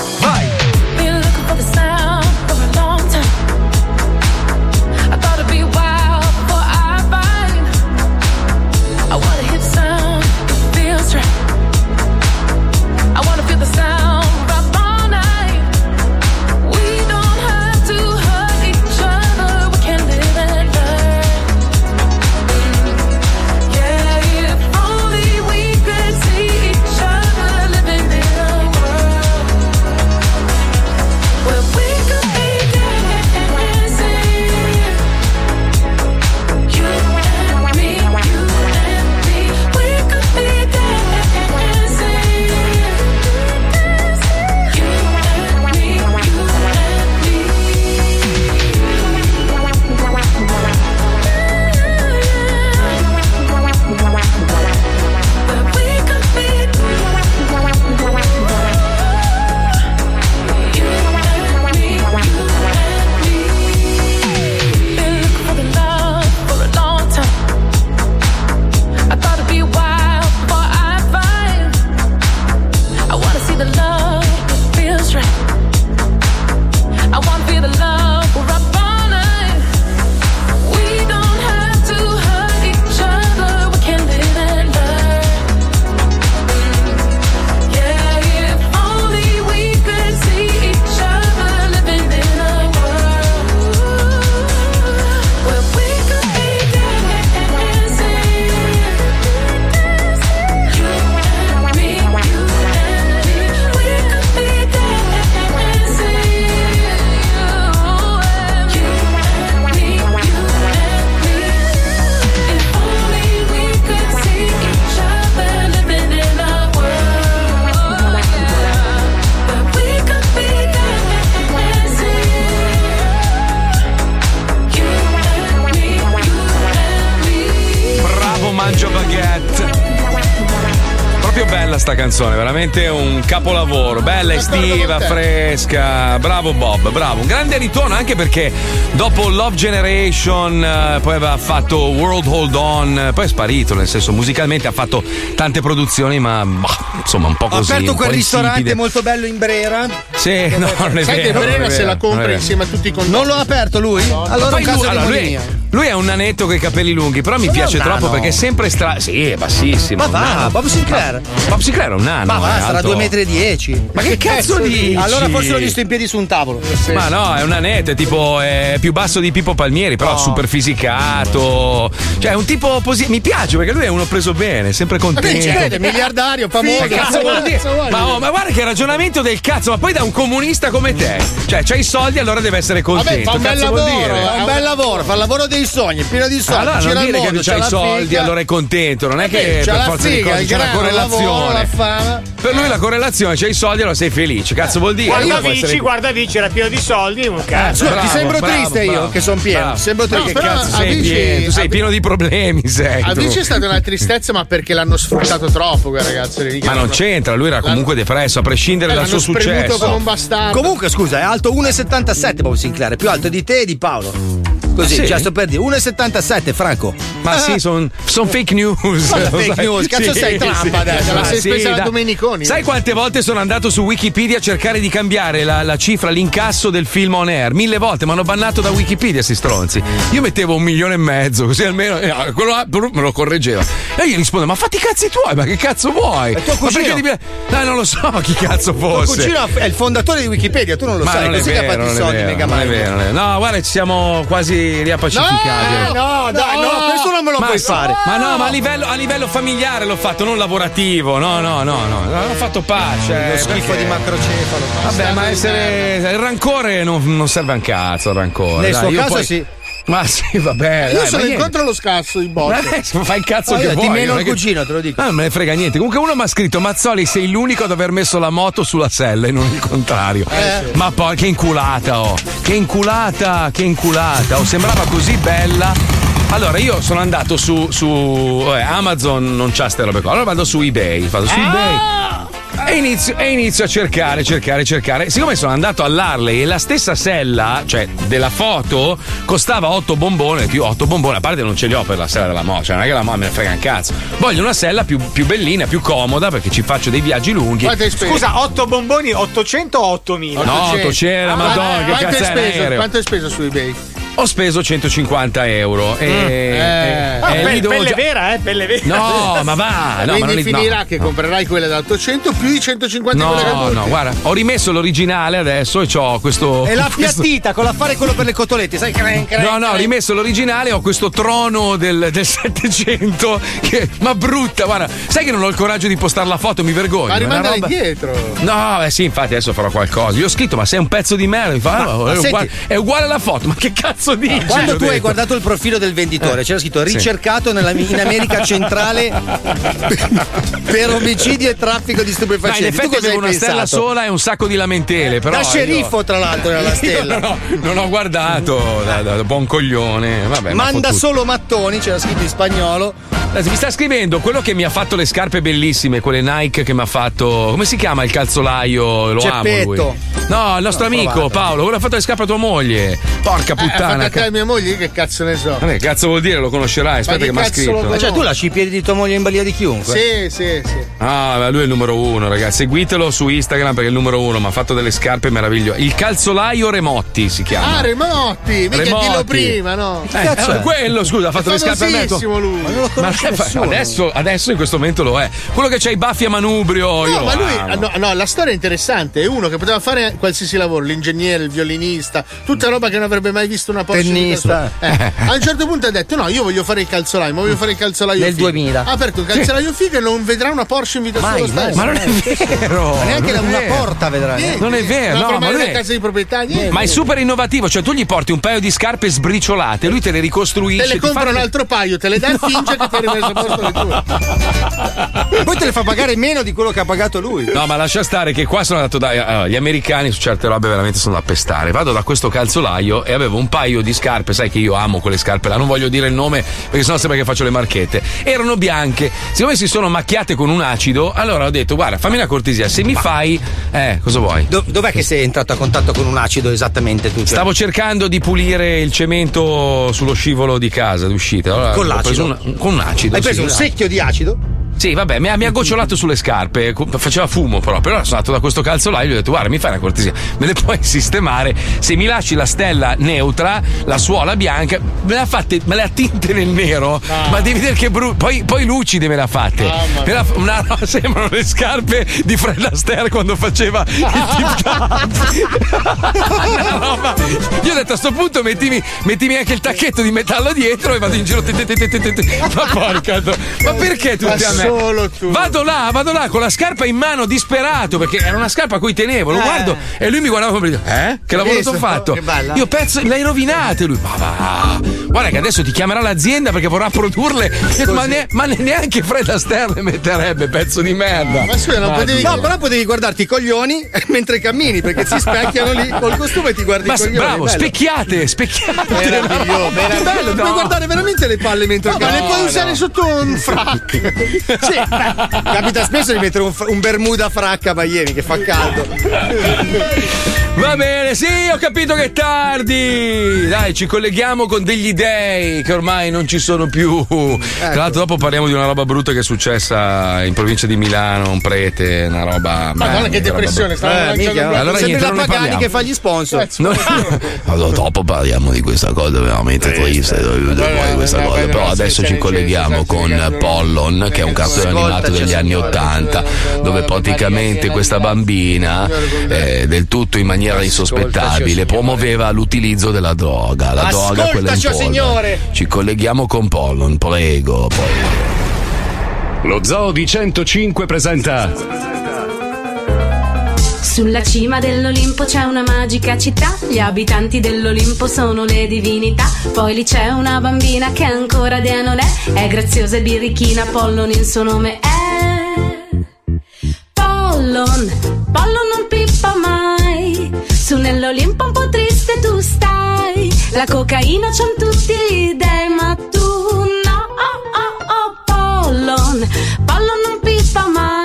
capolavoro, bella estiva, fresca. Bravo Bob, bravo. Un grande ritorno anche perché dopo Love Generation, eh, poi aveva fatto World Hold On, poi è sparito, nel senso musicalmente ha fatto tante produzioni, ma bah, insomma un po' Ho così. aperto un po' quel ristorante insipide. molto bello in Brera. Sì, no, non è Sai che vero. è Brera se la compra insieme a tutti i contorni. Non l'ho aperto lui? Allora Ma un caso lui, di allora, lui. Lui è un nanetto con i capelli lunghi, però mi Ma piace troppo perché è sempre stra. Sì, è bassissimo. Ma va. Bob Sinclair. Bob Sinclair è un nano. Ma va, sarà alto. 2,10 metri. e dieci. Ma che cazzo dici? Allora forse l'ho visto in piedi su un tavolo. Ma no, è un nanetto, è tipo è più basso di Pippo Palmieri, però No. super fisicato. Cioè, è un tipo posi- Mi piace perché lui è uno preso bene, sempre contento. ci crede, miliardario, famoso. Ma cazzo vuol dire? cazzo vuol Ma, dire? oh, ma guarda che ragionamento del cazzo, ma poi da un comunista come te. Cioè, c'hai i soldi, allora deve essere contento. fa un bel cazzo vuol lavoro, dire? Fa un bel lavoro, fa il lavoro dei sogni, è pieno di soldi. Allora non dire mondo, che c'hai i soldi, figa. allora è contento, non è che c'ha per la forza di figa, cose il c'è la lavoro, correlazione. la fama. Per lui la correlazione, c'hai i soldi, allora sei felice. Cazzo vuol dire? Guarda Vici, essere- guarda Vici, era pieno di soldi. Un cazzo. Scusa, ti sembro bravo, triste io bravo. che sono pieno. Sembro triste. Che cazzo sei pieno? Tu sei pieno di problemi, sei. tu. Avicii è stata una tristezza, ma perché l'hanno sfruttato troppo, quel ragazzo lì. Ma non c'entra, lui era comunque depresso, a prescindere Eh, dal suo l'hanno successo. come un bastardo. Comunque, scusa, è alto 1,77 Bob Sinclair, più alto di te e di Paolo. Così, Sì? sto per dire. 1,77 Franco. Ma sì, sono fake news. Lo fake news? Cazzo sei Trump sì. adesso? La Ma sei sì, spesa da- Domeniconi. Sai quante volte sono andato su Wikipedia a cercare di cambiare la, la cifra, l'incasso del film on air? Mille volte, mi hanno bannato da Wikipedia, sti stronzi. Io mettevo un milione e mezzo, così almeno eh, quello là me lo correggeva. E io rispondo: Ma fatti i cazzi tuoi, ma che cazzo vuoi? È tuo Ma perché cugino. devi- No, non lo so chi cazzo Tuo fosse. cugino è il fondatore di Wikipedia, tu non lo Ma sai, non così che ha vero, fatto i soldi vero, mega vero, vero. No, guarda, ci siamo quasi riappacificati. No, no, dai, no, questo non me lo Ma puoi fare. Ma no, ma a livello, a livello familiare l'ho fatto, non lavorativo. No, no, no, no. Ho fatto pace. Lo schifo perché- di macrocefalo. Vabbè, ma essere. Il rancore non, non serve a un cazzo. Il rancore. Nel dai, suo io caso poi- sì. Ma sì, vabbè. Io dai, sono incontro allo scasso di botte. Adesso fai il cazzo Oh, che io ti vuoi. meno non è il che- cugino, te lo dico. Ah, non me ne frega niente. Comunque uno mi ha scritto: Mazzoli, sei l'unico ad aver messo la moto sulla sella e non il contrario. Eh, Ma poi che inculata, oh! Che inculata, che inculata! Oh, sembrava così bella. Allora, io sono andato su, su vabbè, Amazon, non c'ha ste robe qua. Allora vado su eBay. Vado su eBay. E inizio, e inizio a cercare, cercare, cercare. Siccome sono andato all'Harley e la stessa sella, cioè della foto, costava 8 bombone, più 8 bombone, a parte non ce li ho per la sella della moto, cioè non è che la moto me ne frega un cazzo. Voglio una sella più, più bellina, più comoda, perché ci faccio dei viaggi lunghi. Scusa, 8 bomboni, 800 o 8000? No, 800, Ah, madonna, che quanto cazzo hai è speso? Quanto hai speso su eBay? Ho speso 150 euro. E, e- Ah, e pe- pelle già- vera, eh, pelle vera. No, ma va, no, ma Quindi non li- finirà no, che no. comprerai quella da 800 più i 150 quelle No, no, guarda, ho rimesso l'originale adesso e ho questo. E l'ha questo- con l'affare quello per le cotolette, sai? Cren, cren, No, no, ho rimesso l'originale, ho questo trono del, del 700 che ma brutta, guarda, sai che non ho il coraggio di postare la foto, mi vergogno. Ma rimandala roba- indietro. No, eh sì, infatti adesso farò qualcosa. Gli ho scritto, ma sei un pezzo di merda. Mi fa, Ma- "Ah, ma è, senti- uguale, è uguale alla foto, ma che cazzo dici? Quando Gli ho tu hai detto. guardato il profilo del venditore, Eh. c'era scritto Sì. ricercato nella- in America centrale per omicidio e traffico di Ma in stupefacenti. Effetti avevo hai una pensato? stella sola e un sacco di lamentele. Però Da io- sceriffo, tra l'altro, era la stella. non, ho, non ho guardato da, da- da buon coglione. Vabbè, ma Manda fottuto. solo mattoni, c'era scritto in spagnolo. Mi sta scrivendo quello che mi ha fatto le scarpe bellissime, quelle Nike che mi ha fatto. Come si chiama il calzolaio? Lo amo lui. Geppetto. No, il nostro No, amico provate. Paolo, quello ha fatto le scarpe a tua moglie. Porca Eh, puttana. a casa mia moglie, che cazzo ne so. Vabbè, cazzo vuol dire? Lo conoscerai? Aspetta Ma che mi ha scritto. conosce? Cioè, tu lasci i piedi di tua moglie in balia di chiunque. Sì, sì, sì. Ah, ma lui è il numero uno, ragazzi. Seguitelo su Instagram perché è il numero uno. Mi ha fatto delle scarpe meravigliose. Il calzolaio Remotti si chiama. Ah, Remotti, mica Remotti. dillo prima, no? Eh, eh, quello, scusa, ha fatto le scarpe a me. famosissimo lui. Ma non lo Ma adesso, adesso in questo momento lo è. Quello che c'ha i baffi a manubrio. io No, ma lui, no, no, la storia è interessante. È uno che poteva fare qualsiasi lavoro, l'ingegnere, il violinista, tutta roba che non avrebbe mai visto una Porsche. vita Tennista. sua. Eh, a un certo punto ha detto: No, io voglio fare il calzolaio, ma voglio fare il calzolaio Nel figo." 2000. Ha aperto un calzolaio figo e non vedrà una Porsche in vita Mai, sua stesso. Ma non è vero. Ma neanche una vero. porta vedrai. Niente. Non è vero, no, ma mai lui una è- casa di proprietà, niente. Ma è super innovativo, cioè tu gli porti un paio di scarpe sbriciolate, lui te le ricostruisce. Te le ti fa- compra un altro paio, te le dà e finge che ti hai rimesso a posto le tue. Poi te le fa pagare meno di quello che ha pagato lui. No, ma lascia stare che qua sono andato da. allora, gli americani su certe robe veramente sono da pestare. Vado da questo calzolaio e avevo un paio di scarpe, sai che io amo quelle scarpe là, non voglio dire il nome perché sennò sembra che faccio le marchette. Erano bianche, siccome si sono macchiate con un acido, allora ho detto: guarda, fammi una cortesia, se mi fai. Eh, cosa vuoi? Do- dov'è che sei entrato a contatto con un acido esattamente tu? Cioè, Stavo cercando di pulire il cemento sullo scivolo di casa d'uscita. Allora, Con l'acido? un- con un acido. Hai preso sì, un secchio di acido? Sì, vabbè, mi ha, mi ha gocciolato sulle scarpe, faceva fumo però. Però sono andato da questo calzolaio e gli ho detto: Guarda, mi fai una cortesia, me le puoi sistemare. Se mi lasci la stella neutra, la suola bianca, me le ha fatte, me le ha tinte nel nero. Ma devi vedere che brutto. Poi, poi lucide me le ha fatte. Me l'ha- una, no, sembrano le scarpe di Fred Astaire quando faceva il tip top. Roba- Io ho detto a sto punto mettimi, mettimi anche il tacchetto di metallo dietro e vado in giro. Ma porca. Ma perché tutti a me? Solo tu. Vado là, vado là con la scarpa in mano, disperato, perché era una scarpa a cui tenevo. Lo Eh. guardo e lui mi guardava come dire, eh? Che lavoro ti ho fatto? Io pezzo, l'hai rovinate. Lui, ma va. Guarda che adesso ti chiamerà l'azienda perché vorrà produrle. Ma, ne- ma ne- neanche Fred Astaire le metterebbe, pezzo di merda. Ma scusa, non potevi. No, però potevi guardarti i coglioni mentre cammini perché si specchiano lì col costume e ti guardi Ma i coglioni. bravo, bello. specchiate, specchiate. Meraviglioso, Che meraviglioso. bello, Puoi no. guardare veramente le palle mentre No, ma le puoi usare sotto un frac. Sì, capita spesso di mettere un, un bermuda fracca a Miami che fa caldo. Va bene, sì, ho capito che è tardi. Dai, ci colleghiamo con degli dei che ormai non ci sono più. Tra l'altro, dopo parliamo di una roba brutta che è successa in provincia di Milano, un prete, una roba. Madonna, che roba depressione, stavamo lanciando minchia, un allora niente, la non Pagani parliamo. che fa gli sponsor. No. Allora, dopo parliamo di questa cosa veramente triste, poi questa vabbè, cosa. vabbè, Però adesso ci colleghiamo con Pollon, che è un cartone animato degli anni Ottanta, dove praticamente questa bambina, eh, del tutto in maniera insospettabile, promuoveva l'utilizzo della droga. La droga, quella in signore. Ci colleghiamo con Pollon, prego. prego. Lo Zoo di 105 presenta Sulla cima dell'Olimpo c'è una magica città, gli abitanti dell'Olimpo sono le divinità, poi lì c'è una bambina che ancora dea non è, è graziosa e birichina, Pollon il suo nome è. Pollon, Pollon non pippa mai, su nell'Olimpo un po' triste tu stai, la cocaina c'han tutti gli dei, ma tu no, oh oh oh, Pollon, Pollon non pippa mai,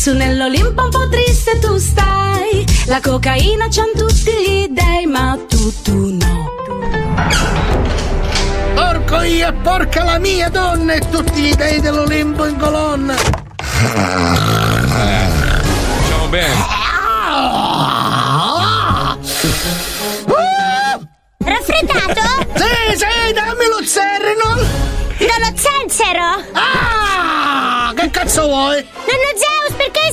Su nell'Olimpo un po' triste tu stai. La cocaina c'han tutti gli dei, ma tu, tu no. Porco io e porca la mia donna e tutti gli dei dell'Olimpo in colonna. Facciamo bene. Raffreddato? Sì, sì, dammi lo Zernol! Dallo zenzero? Ah, che cazzo vuoi? Nonno perché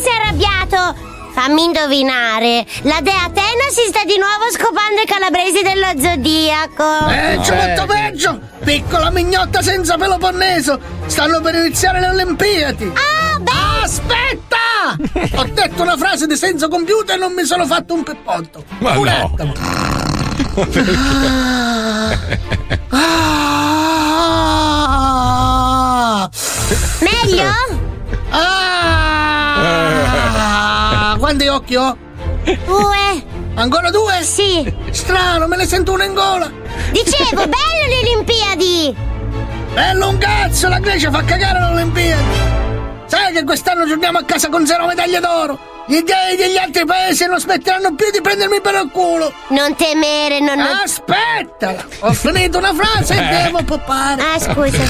sei arrabbiato? Fammi indovinare, la dea Atena si sta di nuovo scopando i calabresi dello zodiaco. Peggio, molto peggio! Piccola mignotta senza peloponneso! Stanno per iniziare le Olimpiadi! Ah, beh! Aspetta! Ho detto una frase di senza compiuta e non mi sono fatto un peppotto! Ma Un no. attimo. Ah. Meglio? Ah. Quanti occhi ho? Due. Ancora due? Sì. Strano, me ne sento uno in gola! Dicevo, belle le Olimpiadi! Bello un cazzo, la Grecia fa cagare le Olimpiadi! Sai che quest'anno giochiamo a casa con zero medaglie d'oro? Gli dei degli altri paesi non smetteranno più di prendermi per il culo! Non temere, non... Aspetta! Ho finito una frase e devo poppare! Ah, scusa.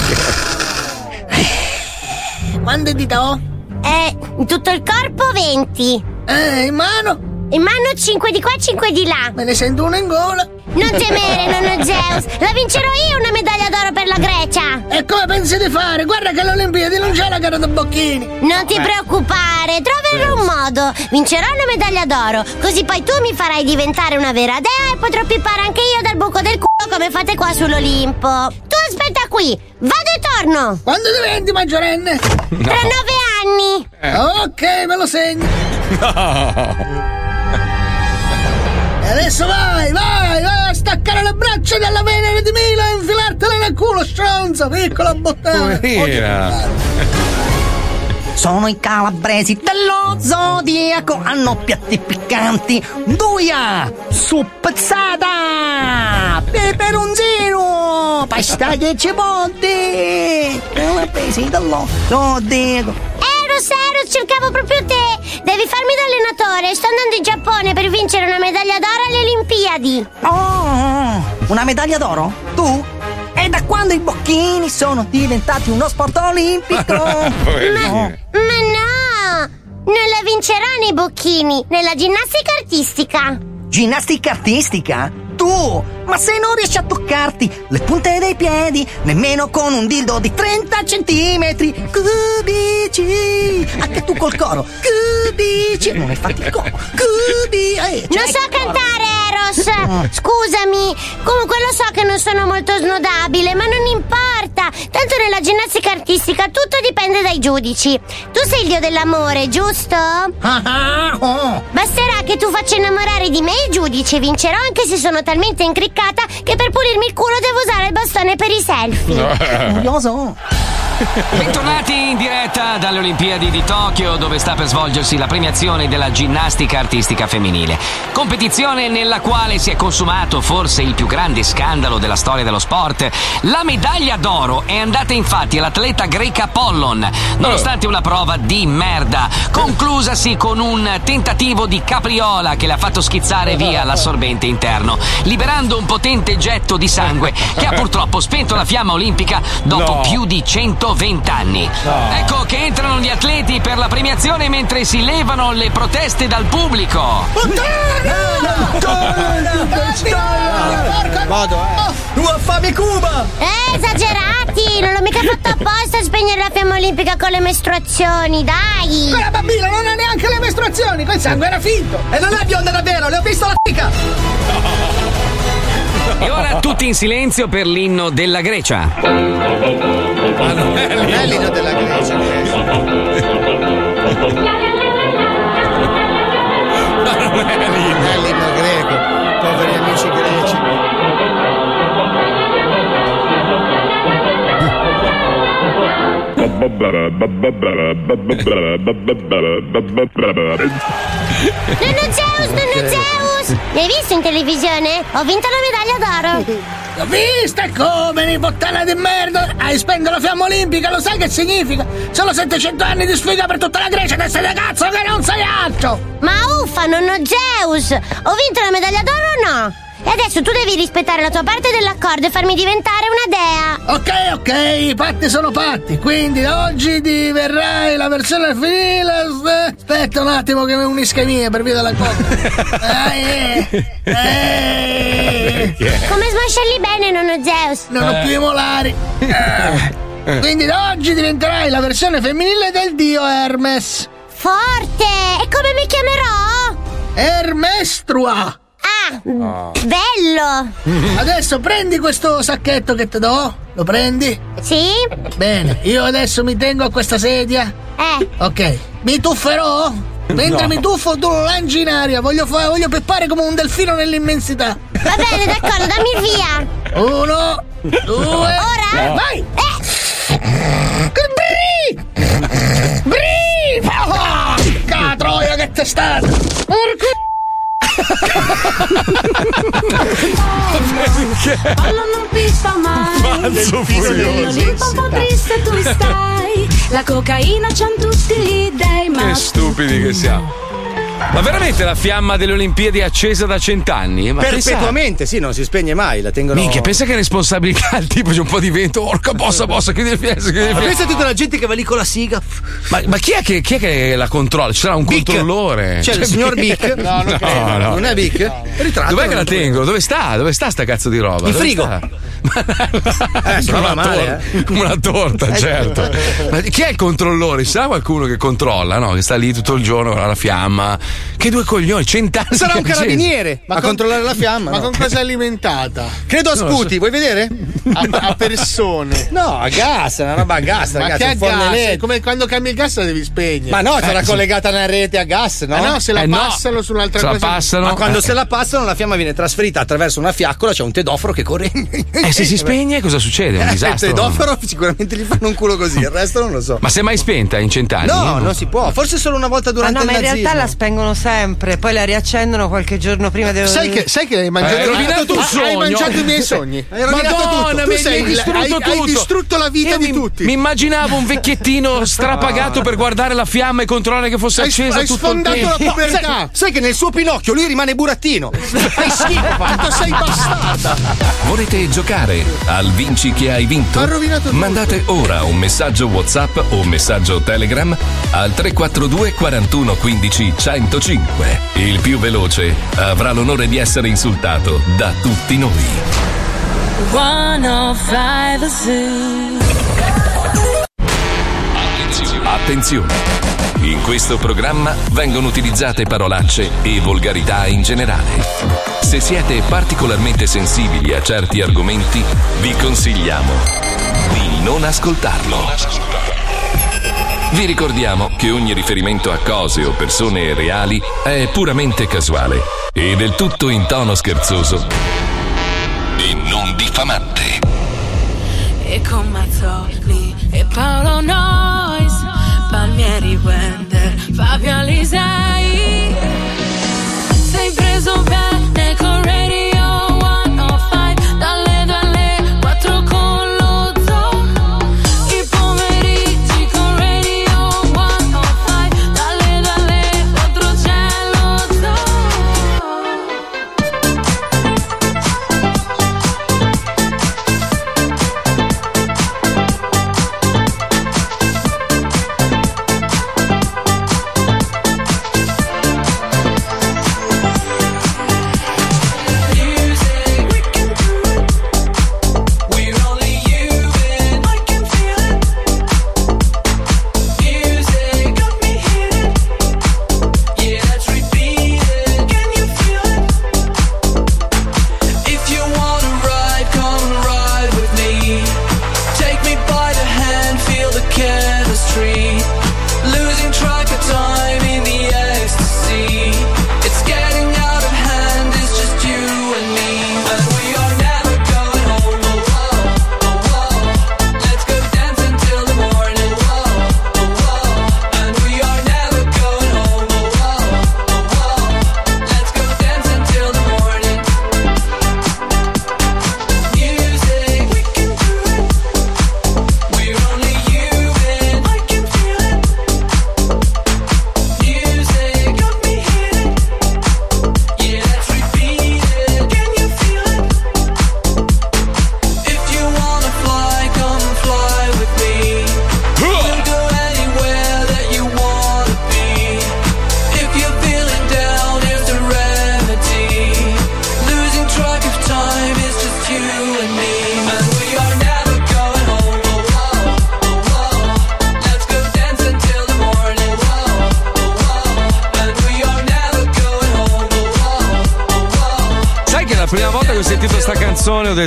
Quante dita ho? Eh, tutto il corpo 20. Eh, in mano? In mano 5 di qua e 5 di là. Me ne sento uno in gola! Non temere, nonno Zeus. La vincerò io una medaglia d'oro per la Grecia. E come pensi di fare? Guarda che alle Olimpiadi non c'è la gara da bocchini! Non ti preoccupare, troverò un modo. Vincerò una medaglia d'oro, così poi tu mi farai diventare una vera dea e potrò pippare anche io dal buco del culo come fate qua sull'Olimpo. Tu aspetta qui, vado e torno. Quando diventi maggiorenne? Tra nove anni. Ok, me lo segno! E adesso vai, vai, vai a staccare le braccia dalla Venere di Milo e infilartela nel culo, stronza, piccola bottana! Sono i calabresi dello zodiaco, hanno piatti piccanti, duia, suppezzata, peperonzino, pasta di cipolle, calabresi dello zodiaco. Eros, cercavo proprio te. Devi farmi da allenatore. Sto andando in Giappone per vincere una medaglia d'oro alle Olimpiadi. Oh, una medaglia d'oro? Tu? E da quando i bocchini sono diventati uno sport olimpico? Ma, ma no! Non la vincerò nei bocchini, nella ginnastica artistica. Ginnastica artistica? Tu? Ma se non riesci a toccarti le punte dei piedi, nemmeno con un dildo di 30 centimetri cubici! Anche tu col coro, cubici! Non hai fatto il coro, cubi! Eh, Non so cantare, Eros. Scusami. Comunque lo so che non sono molto snodabile, ma non importa. Tanto nella ginnastica artistica tutto dipende dai giudici. Tu sei il dio dell'amore, giusto? oh. Basterà che tu faccia innamorare di me i giudici e vincerò anche se sono talmente incriccata che per pulirmi il culo devo usare il bastone per i selfie. Curioso. Bentornati in diretta dalle Olimpiadi di Tokyo dove sta per svolgersi la premiazione della ginnastica artistica femminile. Competizione nella quale si è consumato forse il più grande scandalo della storia dello sport. La medaglia d'oro è andata infatti all'atleta greca Pollon, nonostante una prova di merda, conclusasi con un tentativo di capriola che le ha fatto schizzare via l'assorbente interno, liberando un potente getto di sangue che ha purtroppo spento la fiamma olimpica dopo No. più di 120 anni. Ecco che entrano gli atleti per la premiazione mentre si levano le proteste dal pubblico. Vado, eh. Tu affami Cuba! Eh, esagerati! Non l'ho mica fatto apposta a spegnere la fiamma olimpica con le mestruazioni, dai! Quella bambina non ha neanche le mestruazioni, quel sangue era finto! E non è bionda davvero, le ho visto la fica! E ora tutti in silenzio per l'inno della Grecia. Non è l'inno della Grecia. Non è l'inno greco. Poveri amici greci. Nonno Zeus, nonno Zeus! Mi hai visto in televisione? Ho vinto la medaglia d'oro! L'ho vista come, ni puttana di merda! Hai spento la fiamma olimpica, lo sai che significa? Sono 700 anni di sfiga per tutta la Grecia, testa di cazzo che non sei altro! Ma uffa, nonno Zeus! Ho vinto la medaglia d'oro o no? E adesso tu devi rispettare la tua parte dell'accordo e farmi diventare una dea! Ok, ok, i patti sono patti, quindi da oggi diverrai la versione femminile. Aspetta un attimo che mi unisca i miei per via della coppia. Dai, eh. Eh. Come smascelli bene, nonno Zeus? Non ho più i molari. Eh. Quindi da oggi diventerai la versione femminile del dio Hermes. Forte! E come mi chiamerò? Hermestrua! Ah, bello! Adesso prendi questo sacchetto che ti do. Lo prendi? Sì? Bene, io adesso mi tengo a questa sedia. Eh. Ok, mi tufferò? Mentre No. mi tuffo tu lo lanci in aria, voglio, fa- voglio peppare come un delfino nell'immensità. Va bene, d'accordo, dammi via! Uno, due, Ora? vai! Eh. Bri! Bri! Oh, porca troia che testata! Porco Ballo non pista mai Pazzo furioso. Un po' triste tu stai La cocaina c'han tutti gli dei Ma Che stupidi che siamo. Ma veramente la fiamma delle Olimpiadi è accesa da cent'anni? Ma Perpetuamente, sì, non si spegne mai, la tengono. Minchia, pensa che responsabilità il tipo c'è un po' di vento. Porca bossa, bossa, chiudi le finestre, chiudi le Ma finestre. pensa a tutta la gente che va lì con la siga. Ma, ma chi, è che, chi è che la controlla? Ci sarà un Bic. controllore? C'è il signor Bic. No, non credo. no. Non è Bic? Ritratto. Dov'è che la tengo? Dove sta? Dove sta sta cazzo di roba? In Dove frigo. sta? Eh, una, male, torta, una torta, Eh. certo. Ma chi è il controllore? Ci sarà qualcuno che controlla, no? Che sta lì tutto il giorno con la fiamma. Che due coglioni, cent'anni. Sarà un carabiniere a controllare la fiamma. Ma no? con cosa è alimentata? Credo a lo so. sputi, vuoi vedere? A, a persone. No, a gas, è una roba a gas, Ma ragazzi. che a gas? È elettrico. come quando cambi il gas la devi spegnere. Ma no, Eh, sarà sì. collegata a una rete a gas, no? Eh no, se la passano su un'altra cosa. Ma quando eh. se la passano, la fiamma viene trasferita attraverso una fiaccola, c'è un tedoforo che corre. E se si spegne, cosa succede? Un Eh, disastro. Il tedoforo sicuramente gli fanno un culo così, il resto non lo so. Ma si è mai spenta in cent'anni? No, non si può. Forse solo una volta Ma durante no, il ma in nazismo. realtà la spengono sempre, poi la riaccendono qualche giorno prima del. Sai che, sai che hai mangiato, Eh, hai rovinato tu un Hai sogno. mangiato i miei sogni. Hai Madonna, tutto. Tu mi sei hai distrutto hai, tutto. hai distrutto la vita Io di mi, tutti. Mi immaginavo un vecchiettino strapagato per guardare la fiamma e controllare che fosse Hai- accesa hai tutto sfondato il tempo. la pubertà. Sai, sai che nel suo Pinocchio lui rimane burattino. Fai schifo, Quanto sei bastarda. Volete giocare al Vinci che hai vinto? Ha rovinato tutto. Mandate ora un messaggio WhatsApp o un messaggio Telegram al 342 41 15 105. Il più veloce avrà l'onore di essere insultato da tutti noi. 105 Zoo Attenzione! In questo programma vengono utilizzate parolacce e volgarità in generale. Se siete particolarmente sensibili a certi argomenti, vi consigliamo di non ascoltarlo. Vi ricordiamo che ogni riferimento a cose o persone reali è puramente casuale e del tutto in tono scherzoso e non diffamante. E con Mazzoli e Paolo Nois Palmieri Wender Fabio Alisei Sei preso bene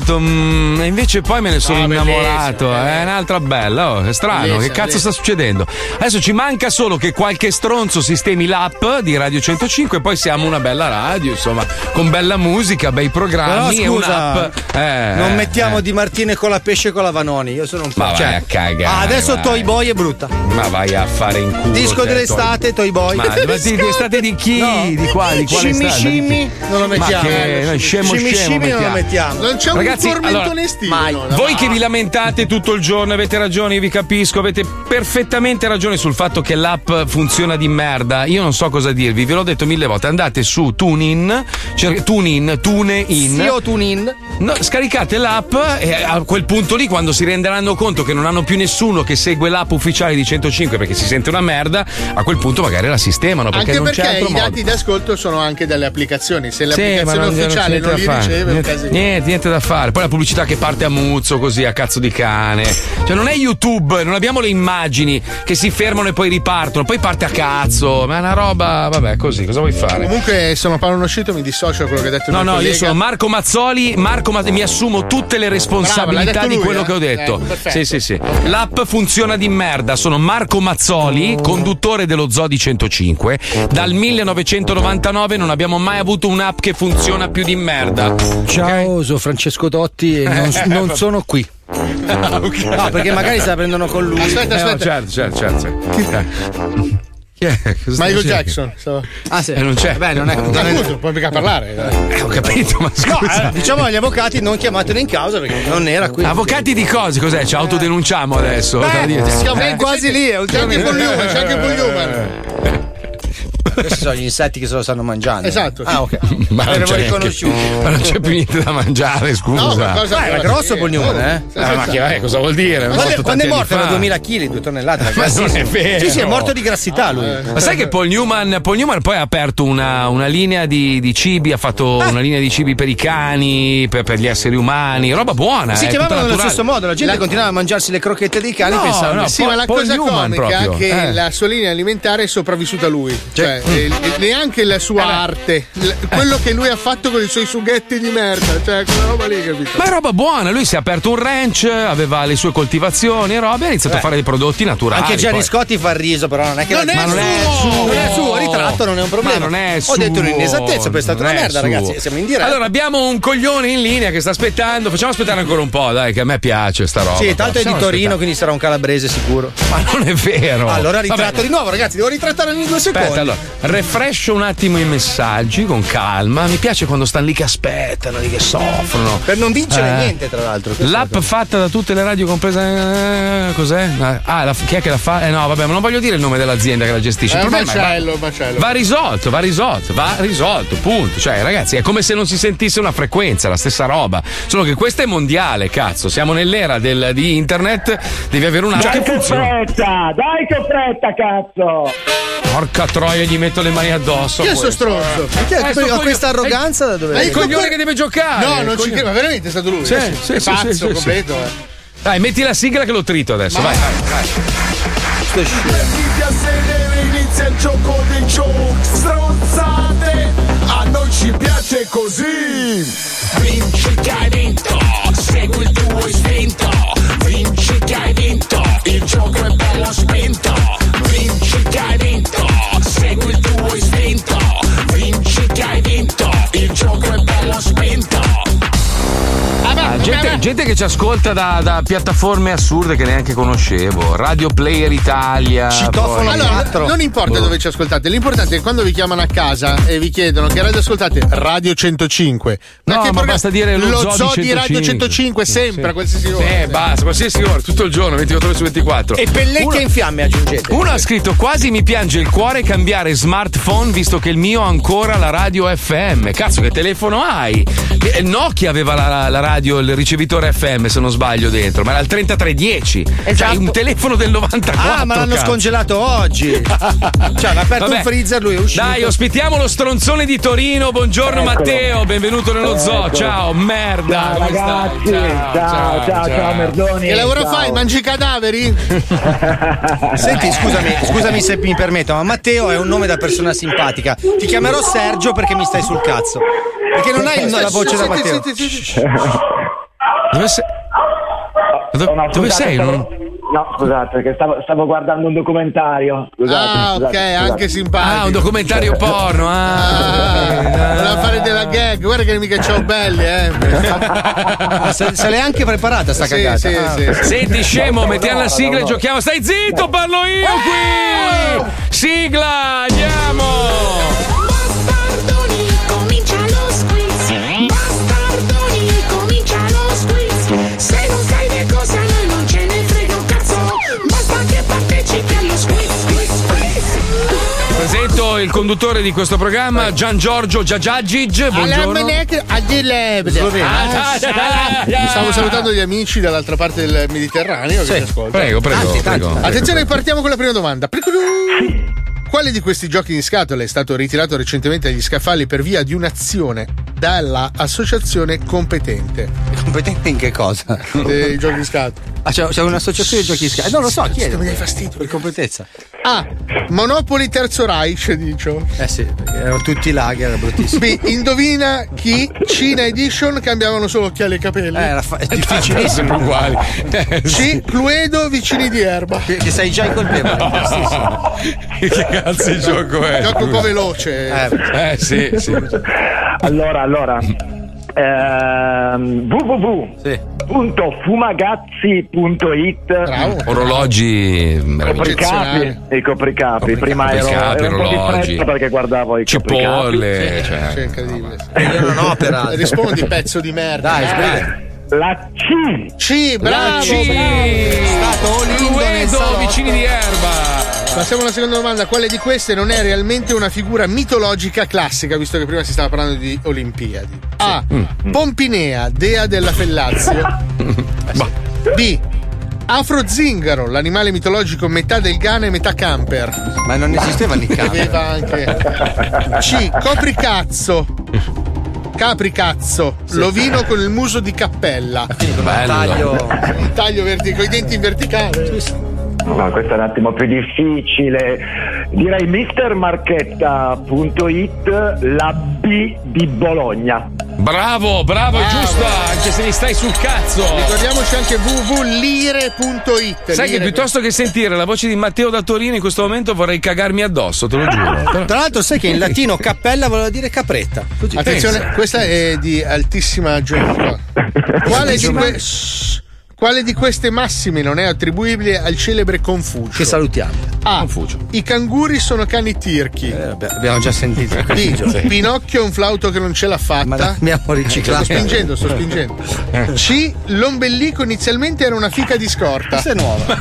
canzone invece poi me ne sono innamorato. È un'altra bella, oh, è strano. Bellissima, che cazzo sta succedendo? Adesso ci manca solo che qualche stronzo sistemi l'app di Radio 105 e poi siamo una bella radio, insomma, con bella musica, bei Però programmi e scusa. Eh, non eh, mettiamo eh. Di Martine con la pesce e con la Vanoni. Io sono un po'. Ma vai a cagare, Ah, adesso vai. Toy Boy è brutta. Ma vai a fare in culo. Disco te, dell'estate, Toy Boy. Ma, ma di, di estate di chi? No. Di quale Scimmi scimmi non lo mettiamo. Ma che, no, scemo Scimmi scemo scimmi non lo mettiamo. Non c'è un Ragazzi, tormentone allora, estivo. Mai. Voi che vi lamentate tutto il giorno, avete ragione, io vi capisco, avete perfettamente ragione sul fatto che l'app funziona di merda. Io non so cosa dirvi, ve l'ho detto mille volte. Andate su TuneIn, cer- TuneIn, TuneIn. Sì, o TuneIn. No, scaricate l'app e a quel punto lì, quando si renderanno conto che non hanno più nessuno che segue l'app ufficiale di 105 perché si sente una merda, a quel punto magari la sistemano. Perché Anche non perché i modo. dati d'ascolto sono anche delle applicazioni. Se Sì, l'applicazione non- non ufficiale non da li fare. riceve, niente, niente da fare. Poi la pubblicità che parte a muzzo così a cazzo di cane. Cioè, non è YouTube, non abbiamo le immagini che si fermano e poi ripartono. Poi parte a cazzo. Ma è una roba. Vabbè, così, cosa vuoi fare? Comunque sono Paolo uscito, mi dissocio da quello che ha detto No, no, io collega. sono Marco Mazzoli. Marco Mazzoli, mi assumo tutte le Bravo, responsabilità di lui, quello eh? che ho detto. Perfetto. sì, sì, sì. L'app funziona di merda. Sono Marco Mazzoli, conduttore dello Zodi 105. Dal 1999 non abbiamo mai avuto un'app che funziona più di merda. Ciao, sono Francesco Totti e non, Eh, non va- sono qui. No, perché magari se la prendono con lui. Aspetta, Eh, no, aspetta. certo, certo, certo. certo. Chi è? Cosa stai Michael? Jackson. stavo- Ah, sì. Eh, non c'è. Beh, non è. è- Appunto, puoi mica parlare. Eh, ho capito, ma No, scusa. eh, diciamo agli avvocati non chiamatelo in causa perché non era qui. Avvocati di cose, cos'è? Ci autodenunciamo adesso? Dite? siamo Eh? quasi lì. C'è anche Paul Newman, c'è anche Newman. Questi sono gli insetti che se lo stanno mangiando. Esatto, sì. Ah, ok. Ma non, L'avevo c'è riconosciuto. neanche- ma non c'è più niente da mangiare, scusa. No, ma cosa- era grosso Paul Newman, eh? Eh, ma che vai, cosa vuol dire? Quando, quando è morto fa. era 2000 kg, 2 tonnellate. Ma non è vero. Sì, sì, è morto di grassità lui. Ma sai che Paul Newman, Paul Newman poi ha aperto una, una linea di, di cibi, ha fatto Ah. una linea di cibi per i cani, per, per gli esseri umani, roba buona. Si eh, chiamavano nello stesso modo, la gente continuava a mangiarsi le crocchette dei cani No, pensando no, Sì, ma la Paul cosa Newman comica è proprio. che Eh. la sua linea alimentare è sopravvissuta a lui. Cioè, eh, neanche la sua arte, l- quello che lui ha fatto con i suoi sughetti di merda. Cioè, quella roba lì, capito? Ma è roba buona, lui si è aperto un ranch, aveva le sue coltivazioni e roba, e ha iniziato a fare dei prodotti naturali. Anche Gianni poi. Scotti fa il riso, però non è che Non la- è ma non è suo! non è suo, ritratto non è un problema. Ma non è Ho suo, detto un'inesattezza, poi è stata non una è merda, suo. ragazzi. Siamo in diretta. Allora abbiamo un coglione in linea che sta aspettando. Facciamo aspettare ancora un po', dai, che a me piace sta roba. sì, tanto è di Torino, aspettare. quindi sarà un calabrese sicuro. Ma non è vero. Allora ritratto Vabbè. di nuovo, ragazzi, devo ritrattare ogni due secondi. Aspetta, allora, refrescio un attimo i messaggi con calma. Mi piace quando stanno lì che aspettano, lì che soffrono. Per non vincere Eh. niente, tra l'altro. L'app cosa. fatta da tutte le radio, compresa. eh, cos'è? Ah, la- chi è che la fa? Eh no, vabbè, ma non voglio dire il nome dell'azienda che la gestisce. È Il problema è va- macello, macello. Va risolto, va risolto, va risolto, punto. Cioè, ragazzi, è come se non si sentisse una frequenza, la stessa roba. Solo che questa è mondiale, cazzo. Siamo nell'era del- di internet, devi avere un'app Dai che che funziona. fretta, dai che fretta, cazzo! Porca troia, gli metto le mani addosso. Chi è a sto questo. stronzo? È Eh, che sto ha coglio- questa arroganza da dove È il coglione che deve giocare. No, non ci credo, ma veramente è stato lui. Sì, Eh, sì, sì, pazzo sì, sì, completo. eh. Dai, metti la sigla che lo trito adesso. Vai, vai, vai. Mettiti a sedere, inizia il gioco dei jokes Stronzate, a noi ci piace così Vinci che hai vinto, segui il tuo istinto Vinci che hai vinto, il gioco è bello spinto gente, che ci ascolta da, da piattaforme assurde che neanche conoscevo. Radio Player Italia. poi- Allora, non importa Boh. dove ci ascoltate, l'importante è che quando vi chiamano a casa e vi chiedono che radio ascoltate, Radio 105. No, che ma progra- basta dire lo, lo Zoo di Radio 105, sempre, a qualsiasi ora. Eh, basta, qualsiasi ora, tutto il giorno, 24 ore su 24. E pellecchie Uno- in fiamme aggiungete. Uno ha scritto quasi mi piange il cuore cambiare smartphone visto che il mio ha ancora la radio FM. Cazzo, che telefono hai? Eh, Nokia aveva la, la radio, il ricevitore FM se non sbaglio dentro, ma era il 3310. Cioè un telefono del 94. Ah, ma l'hanno cazzo. scongelato oggi. cioè, l'ha aperto Vabbè. un freezer, lui è uscito. Dai, ospitiamo lo stronzone di Torino. Buongiorno Eccolo. Matteo, benvenuto nello zoo. Eccolo. Ciao, merda. Ciao come stai? ragazzi, ciao, ciao, ciao, Merdoni. Che lavoro ciao. fai? Mangi cadaveri? Senti, scusami, scusami se mi permetto, ma Matteo è un nome da persona simpatica. Ti chiamerò Sergio perché mi stai sul cazzo. Perché non hai la voce da Senti, Matteo. senti, senti. Dove sei? Do- No, dove scusate, sei? stavo- Non- No, scusate, perché stavo, stavo guardando un documentario. Scusate, Ah, scusate, ok, scusate. anche simpatico. Ah, un documentario porno. Ah. Voleva fare della gag, guarda che mica ciao belli, eh. Ah, se, se l'è anche preparata sta Sì, cagata. sì, Ah. sì, sì. Senti, scemo, No, mettiamo no, la sigla no, e no. giochiamo. Stai zitto, parlo io qui! Sigla, andiamo! Il conduttore di questo programma, Gian Giorgio Giagiagic. Buongiorno. Ah, Stavo salutando gli amici dall'altra parte del Mediterraneo che ci ascoltano. Prego, prego, Tanti, tanti. prego. Attenzione, partiamo con la prima domanda. Quale di questi giochi in scatola è stato ritirato recentemente agli scaffali per via di un'azione dalla associazione competente? Competente in che cosa? Dei giochi in scatola. Ah, c'è, c'è un'associazione di giochi in scatola. Non lo so, chiede. Mi dai fastidio. Per competenza. A. Monopoly Terzo Reich, dicio. Eh sì, perché erano tutti laghi, era bruttissimo. B. Indovina chi Cina Edition cambiavano solo occhiali e capelli. Eh, era fa- è difficilissimo. uguali. C. Cluedo vicini di erba. Che, che sei già i colpevoli. bastissimo. che cazzo di gioco è? Gioco un po' veloce. Eh, sì, sì. Allora, allora. Ehm, www.fumagazzi.it Orologi Copricapi, i copricapi. Prima ero, copricapi, ero un po' di orologi. perché guardavo i copricapi. Cipolle, cioè. Sì, incredibile. Io non ho opera. Rispondi, pezzo di merda. Dai, Eh. sbrigati. La C. C, bravo, La C. bravo. Stato Olindo nel Cluedo salotto. vicini di erba. Passiamo alla seconda domanda. Quale di queste non è realmente una figura mitologica classica, visto che prima si stava parlando di Olimpiadi? A. Pompinea, dea della Fellazio. B. Afro-zingaro, l'animale mitologico metà del Ghana e metà camper. Ma non esisteva il camper. Aveva anche. C. Copricazzo. Capricazzo, l'ovino con il muso di cappella. Bello. Taglio. Un taglio verticale, con i denti in verticale. No, questo è un attimo più difficile. Direi mistermarchetta.it, la B di Bologna. Bravo, bravo, è giusta, anche se gli stai sul cazzo. Ricordiamoci anche www.lire.it. Sai che Lire- piuttosto che sentire la voce di Matteo da Torino in questo momento vorrei cagarmi addosso, te lo giuro. Però- Tra l'altro, sai che in latino cappella voleva dire capretta. Così. Attenzione, Pensa. questa è di altissima geometria. Quale di, que-. Quale di queste massime non è attribuibile al celebre Confucio? Che salutiamo. A. Confucio. I canguri sono cani tirchi. Eh, abbiamo già sentito. B. Pinocchio è un flauto che non ce l'ha fatta. Ma l'abbiamo riciclato. Sto spingendo, sto spingendo. C. L'ombelico inizialmente era una fica di scorta. Questa è nuova.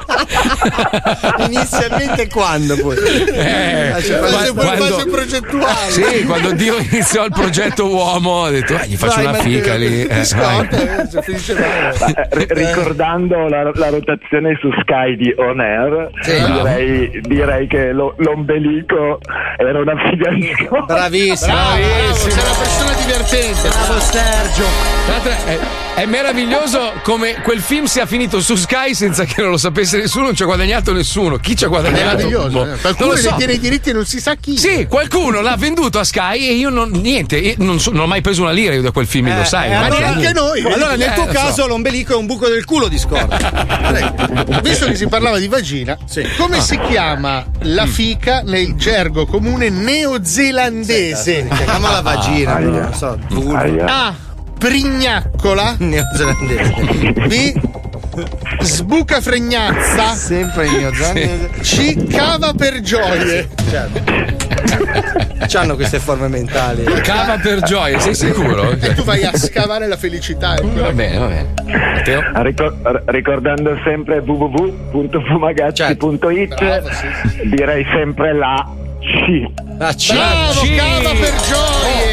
Inizialmente quando poi? Eh, Ah, ci Quando in fase progettuale. Sì, quando Dio iniziò il progetto uomo, ha detto, eh, gli faccio Vai, una fica lì. Eh, scorta, eh. Eh, ri- ricordando la, la rotazione su Sky di On Air, direi, direi che lo- l'ombelico era una figa di. Bravissimo. Bravo, bravo, sei una persona divertente. Bravo Sergio. Tra l'altro è, è meraviglioso come quel film sia finito su Sky senza che non lo sapesse nessuno, non ci ha guadagnato nessuno. Chi ci ha È guadagnato? meraviglioso. Boh, eh. non Qualcuno lo so. tiene i diritti e non si sa chi. Sì, qualcuno l'ha venduto a Sky e io non, niente, io non, so- non ho mai preso una lira io da quel film, lo sai. Eh? Ma allora- neanche noi. Allora, nel Eh, tuo lo so. caso, l'ombelico è un buco del culo di scorta. Visto che si parlava di vagina, come si chiama la fica nel gergo comune neozelandese? Chiamiamola vagina, no, non so. vulva. A. Prignaccola. Neozelandese. B. Sbucafregnazza. Sempre in neozelandese. C. Cava per gioie. C'hanno queste forme mentali. Cava per gioia, sei sicuro? E tu vai a scavare la felicità. Va bene, va bene. Matteo? Ricor- ricordando sempre www.fumagazzi.it, sì, direi sempre la C. Ah, C. Bravo, C. cava per gioie.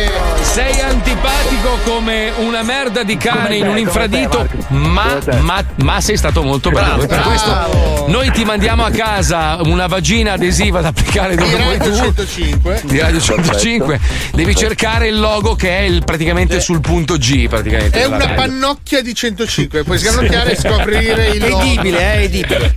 Sei antipatico come una merda di cane in un infradito, ma, ma, ma sei stato molto bravo. Per questo noi ti mandiamo a casa una vagina adesiva da applicare dove Di vuoi Radio tu. 105. Di Radio 105 devi cercare il logo che è il- praticamente sul punto G praticamente È una radio. pannocchia di 105, puoi scanocchiare e scoprire il È edibile, eh, è edibile.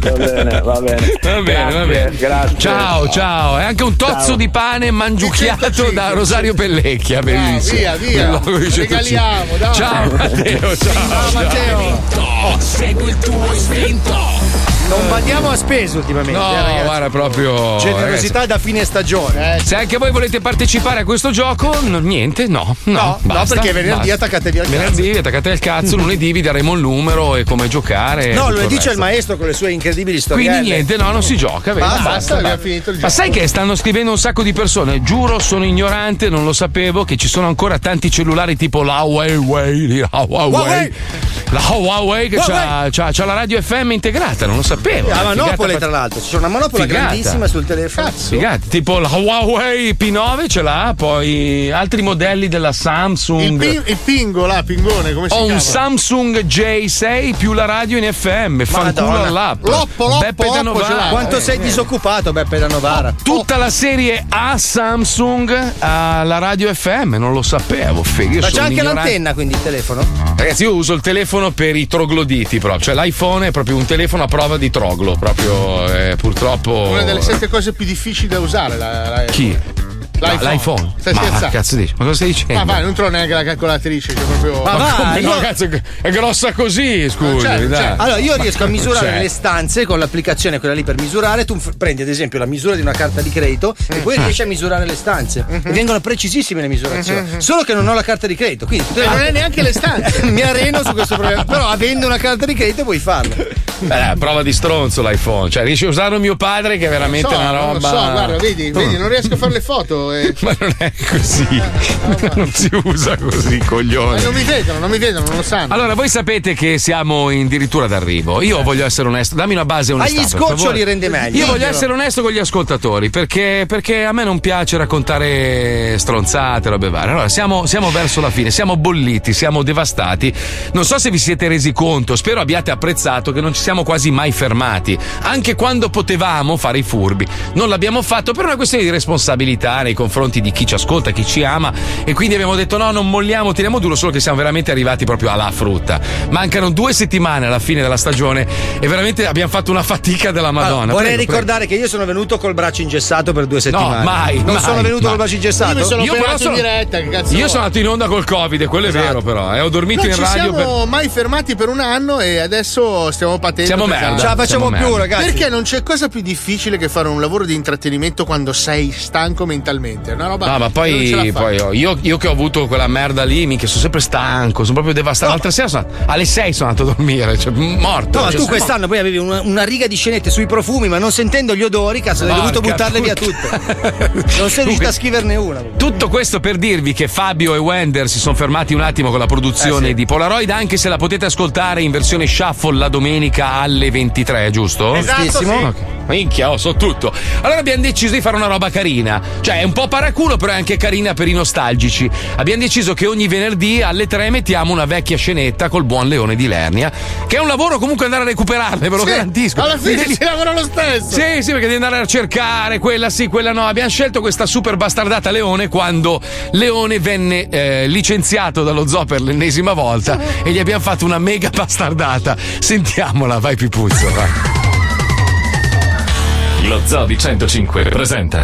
Va bene, va bene. Va bene, va bene. Grazie. Ciao, ciao. E anche un tozzo Ciao. di pane mangiucchiato da Rosario Pellecchia. Bellissimo. via, via. Il logo di 105. Regaliamo, dai. Ciao, Matteo. Ciao. Ciao, Matteo. Segui il tuo istinto. Non badiamo a spese ultimamente. No, eh, ragazzi. guarda, proprio. Generosità da fine stagione. ragazzi, Se anche voi volete partecipare a questo gioco, no, niente, no. No, No, no, basta, perché venerdì basta. attaccatevi al Venerdì attaccate al cazzo, lunedì vi daremo il numero e come giocare. No, lunedì il c'è il maestro con le sue incredibili storie. Quindi niente, no, non si gioca. vedi? Basta, Basta, abbiamo finito il Ma gioco. sai che stanno scrivendo un sacco di persone? Giuro, sono ignorante, non lo sapevo, che ci sono ancora tanti cellulari tipo la Huawei, la Huawei, Huawei. la Huawei che Huawei. c'ha, c'ha- c'ha la radio FM integrata, non lo sapevo. La Figata Manopole, pat- tra l'altro. C'è una Manopola Figata. grandissima sul telefono. Figata, tipo la Huawei P9 ce l'ha, poi altri modelli della Il, Samsung. pin- il pingo là, pingone, come si Ho chiama? un Samsung J6 più la radio in FM, fanculo all'app. Loppo, loppo, Beppe da loppo ce Novara. l'ha. Quanto Eh, sei eh. disoccupato, Beppe da Novara? Tutta la serie A Samsung alla radio FM, non lo sapevo. Figa, io Ma c'è anche ignorante. l'antenna, quindi il telefono? Ragazzi, io uso il telefono per i trogloditi proprio. Cioè, l'iPhone è proprio un telefono a prova di troglo. Proprio eh, purtroppo. Una delle sette cose più difficili da usare. La, la- Chi? L'iPhone. No, L'iPhone. Stai Ma scherzando? cazzo dici? Ma cosa stai dicendo? Ma vai, non trovo neanche la calcolatrice, c'è proprio. Ma va, come no, io- cazzo, è grossa così, scusi. certo, dai. certo. Allora, io riesco a misurare Cioè. le stanze con l'applicazione, quella lì per misurare. Tu prendi ad esempio la misura di una carta di credito e poi riesci a misurare le stanze. E vengono precisissime le misurazioni. Solo che non ho la carta di credito. Quindi E non è neanche le stanze. mi areno su questo problema. Però avendo una carta di credito puoi farlo. Beh, prova di stronzo l'iPhone. Cioè, riesci a usarlo mio padre, che è veramente so, una roba. non lo so, guarda, vedi, vedi, non riesco a fare le foto. E... Ma non è così. non si usa così, Ma coglione. non mi vedono, non mi vedono, non lo sanno. Allora, voi sapete che siamo addirittura d'arrivo. Io voglio essere onesto, dammi una base onesta. Agli scoccioli rende meglio. Io voglio essere onesto con gli ascoltatori perché, perché a me non piace raccontare stronzate, robe varie. Allora, siamo, siamo verso la fine, siamo bolliti, siamo devastati. Non so se vi siete resi conto, spero abbiate apprezzato che non ci siamo quasi mai fermati. Anche quando potevamo fare i furbi, non l'abbiamo fatto per una questione di responsabilità nei confronti di chi ci ascolta, chi ci ama. E quindi abbiamo detto: no, non molliamo, tiriamo duro, solo che siamo veramente arrivati proprio alla frutta. Mancano due settimane alla fine della stagione e veramente abbiamo fatto una fatica della Madonna. Allora, vorrei Prego, prego. ricordare che io sono venuto col braccio ingessato per due settimane. mai, Non mai, sono venuto mai. col braccio ingessato? Io mi sono Io sono- in diretta, che cazzo Io vuoi? sono andato in onda col Covid, e quello è vero, però. eh, ho dormito Non in ci radio per. siamo mai fermati per un anno e adesso stiamo patendo. Siamo merda, Ce la facciamo siamo più, merda. ragazzi. Perché non c'è cosa più difficile che fare un lavoro di intrattenimento quando sei stanco mentalmente? È Una roba No, ma poi, poi, oh, io, io che ho avuto quella merda lì, minchia, sono sempre stanco, sono proprio devastato. L'altra sera sono- alle 6 sono andato a dormire, cioè morto. No, ma Cioè, tu sono- quest'anno poi avevi una, una riga di scenette sui profumi, ma non sentendo gli odori, cazzo, hai dovuto Porca buttarle via tutte. Non sei riuscito a scriverne una. Tutto questo per dirvi che Fabio e Wender si sono fermati un attimo con la produzione Eh, sì. di Polaroid, anche se la potete ascoltare in versione shuffle la domenica alle 23, giusto? Esatto, sì. Ok. Minchia, oh, so tutto. Allora abbiamo deciso di fare una roba carina. Cioè, è un po' paraculo, però è anche carina per i nostalgici. Abbiamo deciso che ogni venerdì alle 3 mettiamo una vecchia scenetta col buon Leone di Lernia. Che è un lavoro comunque andare a recuperarle, ve lo Sì, garantisco. Alla fine Devi- si lavora lo stesso. sì, sì, perché devi andare a cercare quella sì, quella no. Abbiamo scelto questa super bastardata Leone quando Leone venne eh, licenziato dallo zoo per l'ennesima volta e gli abbiamo fatto una mega bastardata. Sentiamola, vai Pipuzzo, vai. Lo Zoo di 105 presenta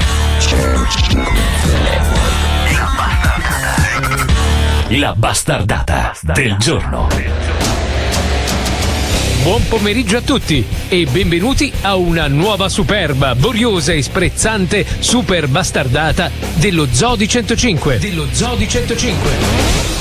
La bastardata del giorno. Buon pomeriggio a tutti e benvenuti a una nuova superba, boriosa e sprezzante super bastardata dello Zoo di 105. Dello Zoo di 105.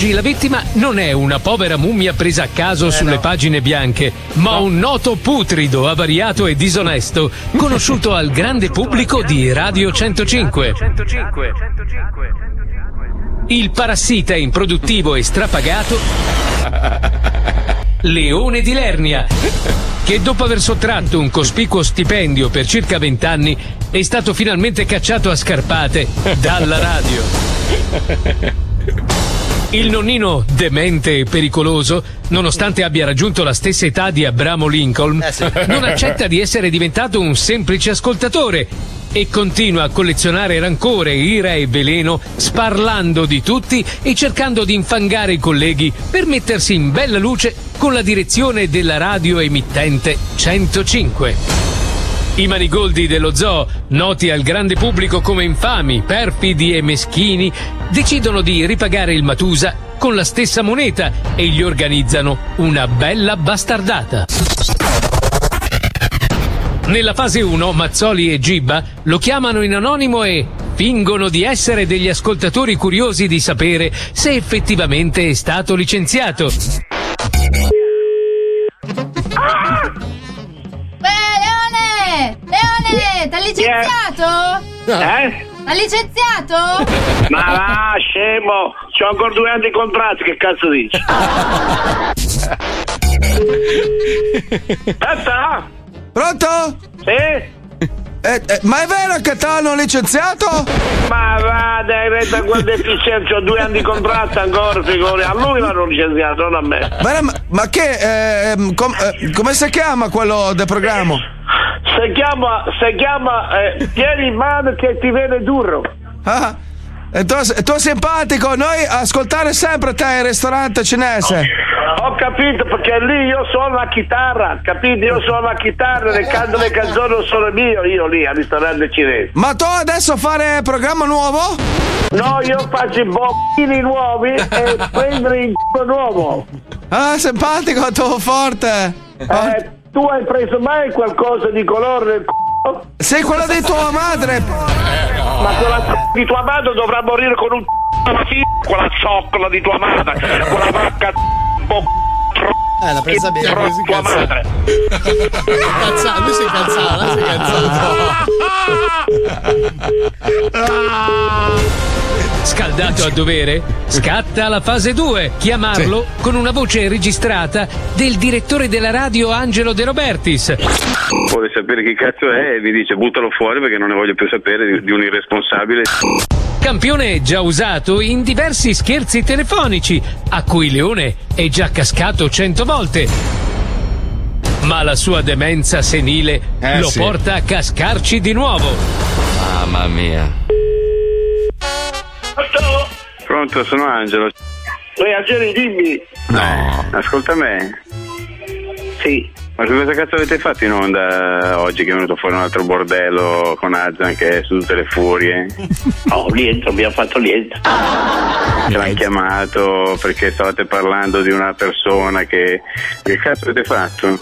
Oggi la vittima non è una povera mummia presa a caso sulle pagine bianche, ma un noto putrido, avariato e disonesto, conosciuto al grande pubblico di Radio 105. Il parassita improduttivo e strapagato Leone di Lernia, che dopo aver sottratto un cospicuo stipendio per circa vent'anni è stato finalmente cacciato a scarpate dalla radio. Il nonnino demente e pericoloso, nonostante abbia raggiunto la stessa età di Abramo Lincoln, non accetta di essere diventato un semplice ascoltatore e continua a collezionare rancore, ira e veleno, sparlando di tutti e cercando di infangare i colleghi per mettersi in bella luce con la direzione della radio emittente 105. I manigoldi dello zoo, noti al grande pubblico come infami, perfidi e meschini, decidono di ripagare il Matusa con la stessa moneta e gli organizzano una bella bastardata. Nella fase 1, Mazzoli e Gibba lo chiamano in anonimo e fingono di essere degli ascoltatori curiosi di sapere se effettivamente è stato licenziato. Licenziato? Eh? T'ha licenziato? Ma va, scemo! C'ho ancora due anni di contratto, che cazzo dici? Aspetta! Pronto? Sì? Eh, eh, ma è vero che ti hanno licenziato? Ma va, dai, retta quel deficienza, ho due anni di contratto ancora, figuri. A lui l'hanno licenziato, non a me. Ma, ma- ma che, ehm, com- eh, come si chiama quello del programma? Si chiama, si chiama, eh, tieni in mano che ti viene duro. Ah, e tu, tu simpatico, noi ascoltare sempre te in ristorante cinese. Ho capito perché lì io suono la chitarra, capito? Io suono la chitarra e canto le canzoni sono mio, io lì al ristorante cinese. Ma tu adesso fare programma nuovo? No, io faccio i bombini nuovi e prendere il c***o nuovo. Ah, simpatico, tu forte. Eh, tu hai preso mai qualcosa di colore nel c***o? Sei quella di tua madre. Ma quella c***o di tua madre dovrà morire con un c***o quella zoccola di tua madre, quella vacca bo- Eh, l'ha presa bene, tro- così tua madre. Incazzato, lui si lui si è incazzato. Scaldato a dovere, scatta la fase 2. Chiamarlo con una voce registrata del direttore della radio Angelo De Robertis. Vuole sapere chi cazzo è e mi dice buttalo fuori perché non ne voglio più sapere di, di un irresponsabile. Campione già usato in diversi scherzi telefonici, a cui Leone è già cascato cento volte. Ma la sua demenza senile Eh, lo sì. porta a cascarci di nuovo. Mamma mia. Pronto, sono Angelo. Ehi, Angeli, dimmi. No. Ascolta me. Sì. Ma che cosa cazzo avete fatto in onda oggi che è venuto fuori un altro bordello con Azan che è su tutte le furie? Oh, niente, abbiamo fatto niente. Ci l'hanno chiamato perché stavate parlando di una persona che... Che cazzo avete fatto?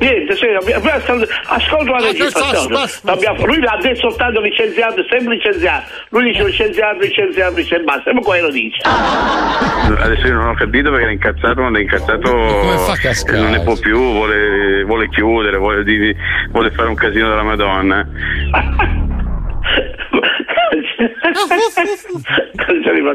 Niente, sì, abbiamo- ascolta la registrazione. Lui l'ha detto soltanto licenziato, sempre licenziato. Lui dice licenziato, licenziato, licenziato, basta, sempre quello dice. Adesso io non ho capito perché era incazzato, quando è incazzato eh, non ne può più, vuole, vuole chiudere, vuole, vuole fare un casino della Madonna.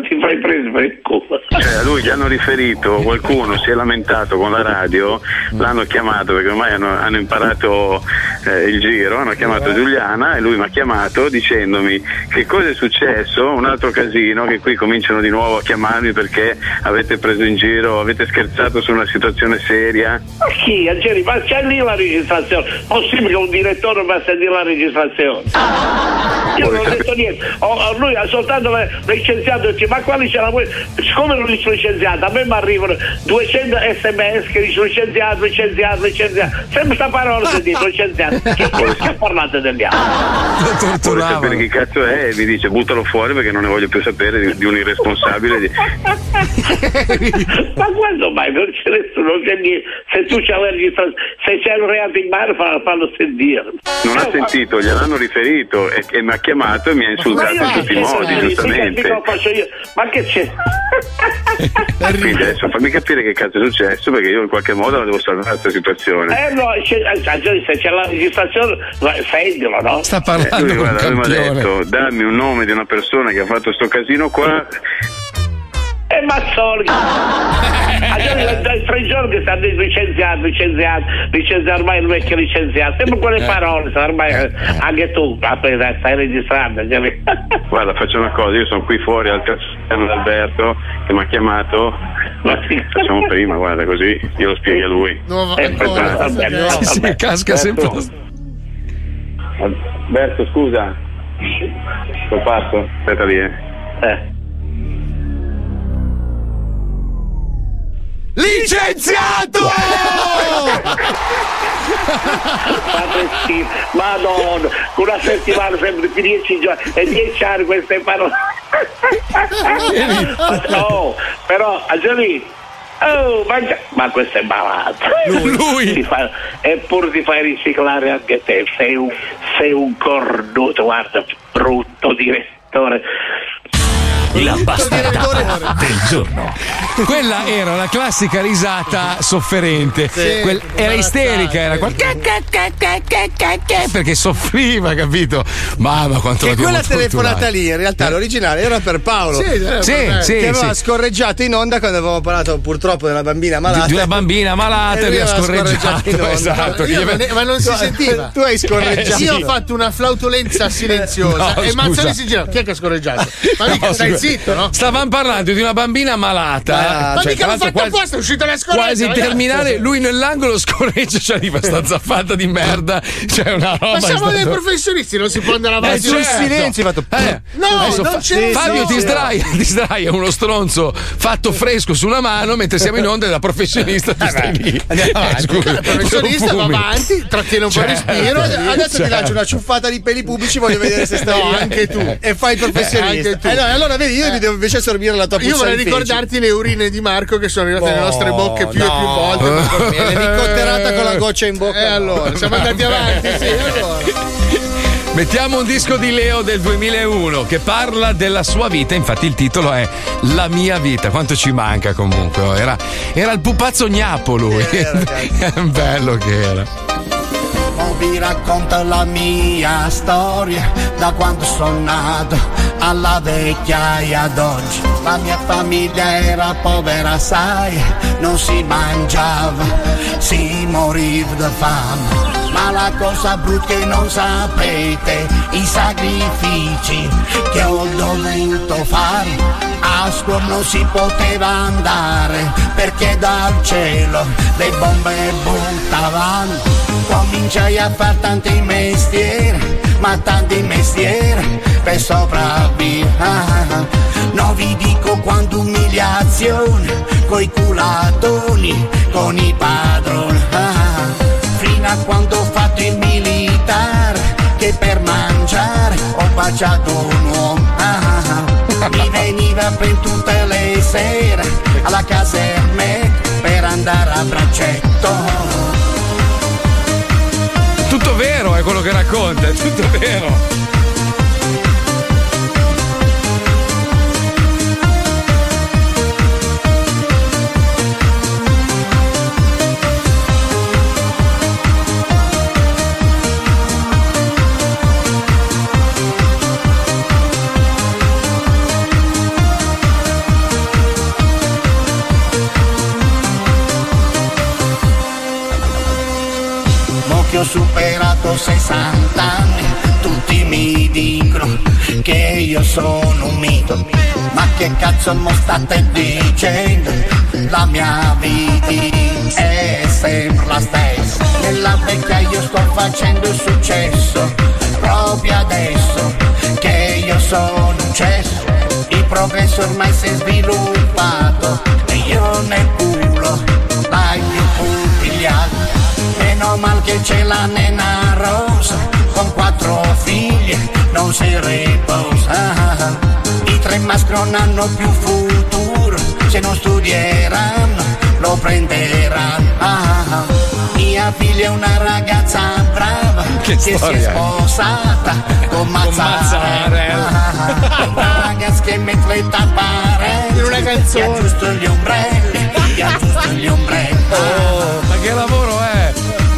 Ti fai preso per il culo. Cioè, a lui gli hanno riferito, qualcuno si è lamentato con la radio, l'hanno chiamato perché ormai hanno, hanno imparato eh, il giro, hanno chiamato Giuliana e lui mi ha chiamato dicendomi che cosa è successo, un altro casino, che qui cominciano di nuovo a chiamarmi perché avete preso in giro, avete scherzato su una situazione seria. Ma chi, Angeli, ma c'è lì la registrazione. Possibile che un direttore va a sentire la registrazione? Io non ho detto niente. Ho- lui ha soltanto licenziato dice, ma quali c'è la voi? Siccome non sono licenziato, a me mi arrivano 200 sms che dicono licenziato, licenziato, licenziato. Sempre sta parola si dice licenziato. Che che parlate degli altri? Vuole sapere chi cazzo è e mi dice buttalo fuori perché non ne voglio più sapere di, di un irresponsabile. di- ma quando mai non c'è nessuno che mi... se tu la registrazione se c'è un reato in fallo, fallo sentire Non ha sentito, gliel'hanno riferito e, e mi ha chiamato e mi ha insultato in tutti i modi, giustamente. Mica lo faccio io. ma che c'è Quindi adesso fammi capire che cazzo è successo perché io in qualche modo la devo salvare questa situazione. eh no c'è, eh, se c'è la registrazione sentilo no Sta Eh, lui, guarda, lui mi ha detto dammi un nome di una persona che ha fatto sto casino qua E Mazzoli! Allora, da tre giorni che stanno licenziati, licenziati, licenziati, ormai il vecchio licenziato. Sempre quelle Eh. parole, ormai eh, anche tu, aspetta, stai registrando. Guarda, faccio una cosa, io sono qui fuori al castello Alberto che mi ha chiamato. Facciamo prima, guarda, così glielo spieghi a lui. Nuova Eh, ancora, no, Sì, vabbè. casca sempre. Alberto, scusa. Sono fatto? Aspetta lì, eh. Eh. Licenziato! Fate schifo, madonna, con una settimana sempre più dieci giorni e dieci anni queste parole. oh, però Angelì, oh, ma, già- ma questo è malato. Lui. Ti fa- eppure ti fai riciclare anche te, sei un, sei un cornuto, guarda, brutto direttore. La bastardata del giorno. Quella era la classica risata sofferente. Sì, Quel- era isterica, era qual- perché soffriva, capito? Mamma quanto Che quella telefonata lì, in realtà l'originale era per Paolo. Sì, era Sì, per me. sì, che aveva sì. scorreggiato in onda quando avevamo parlato purtroppo della bambina malata. Di una bambina malata E lui ha aveva scorreggiato. Esatto. Io ma non si sentiva. tu hai scorreggiato. Io ho fatto una flautolenza silenziosa No, e. Mazzoni si gira. Chi è che ha scorreggiato? Ma mica No, stai. Zitto, no? Stavamo parlando di una bambina malata. Ma cioè, mica l'ho fatto quasi- apposta, è uscita la scorreggia. Quasi ragazzi. terminale, lui nell'angolo scorreggia, c'è arriva sta zaffata di merda. C'è una roba. Ma siamo dei professionisti, non si può andare Eh, avanti. certo. silenzio, hai fatto- Eh, No, adesso non c'è Fabio no. ti sdraia, ti sdraia uno stronzo fatto fresco sulla mano mentre siamo in onda da professionista tu stai lì. Andiamo Eh, avanti. scusa, Il professionista va avanti, trattiene un po' il Certo. respiro. Adesso ti Certo. lancio una ciuffata di peli pubblici, voglio vedere se stai No, bene. anche tu. E fai il professionista. Anche tu. Eh no, allora vedi, io mi devo invece assorbire la tua Io puzza vorrei di feci. ricordarti le urine di Marco che sono arrivate nelle Oh, nostre bocche più e no. più volte. per dormire. L'elicotterata con la goccia in bocca. E allora, siamo andati avanti, sì, allora. Mettiamo un disco di Leo del 2001 che parla della sua vita, infatti il titolo è La mia vita, quanto ci manca comunque. oh, Era, era il pupazzo gnapo lui. Bello che era. Mo vi racconto la mia storia da quando sono nato alla vecchiaia ad oggi. La mia famiglia era povera, sai, non si mangiava, si moriva da fame. Ma la cosa brutta che non sapete, i sacrifici che ho dovuto fare. A scuola non si poteva andare perché dal cielo le bombe buttavano. Cominciai a fare tanti mestieri, ma tanti mestieri per sopravvivere. No vi dico quando umiliazione, coi culatoni, con i padroni. Fino a quando ho fatto il militare, che per mangiare ho baciato un uomo. Mi veniva per tutte le sere alla caserme per andare a braccetto. Vero è quello che racconta, è tutto vero. Mo superato 60 anni, tutti mi dicono che io sono un mito. Ma che cazzo mo state dicendo? La mia vita è sempre la stessa. Nella vecchia io sto facendo il successo, proprio adesso che io sono un cesso. Il progresso ormai si è sviluppato e io nel culo dai più putigliato. Meno mal che c'è la nena rosa, con quattro figlie non si riposa. I tre maschi non hanno più futuro, se non studieranno lo prenderanno. Mia figlia è una ragazza brava Che si è sposata con Mazzarella. Una ragazza che mette le tappare In una canzone. Gli aggiusto gli ombrelli, gli aggiusto gli ombrelli.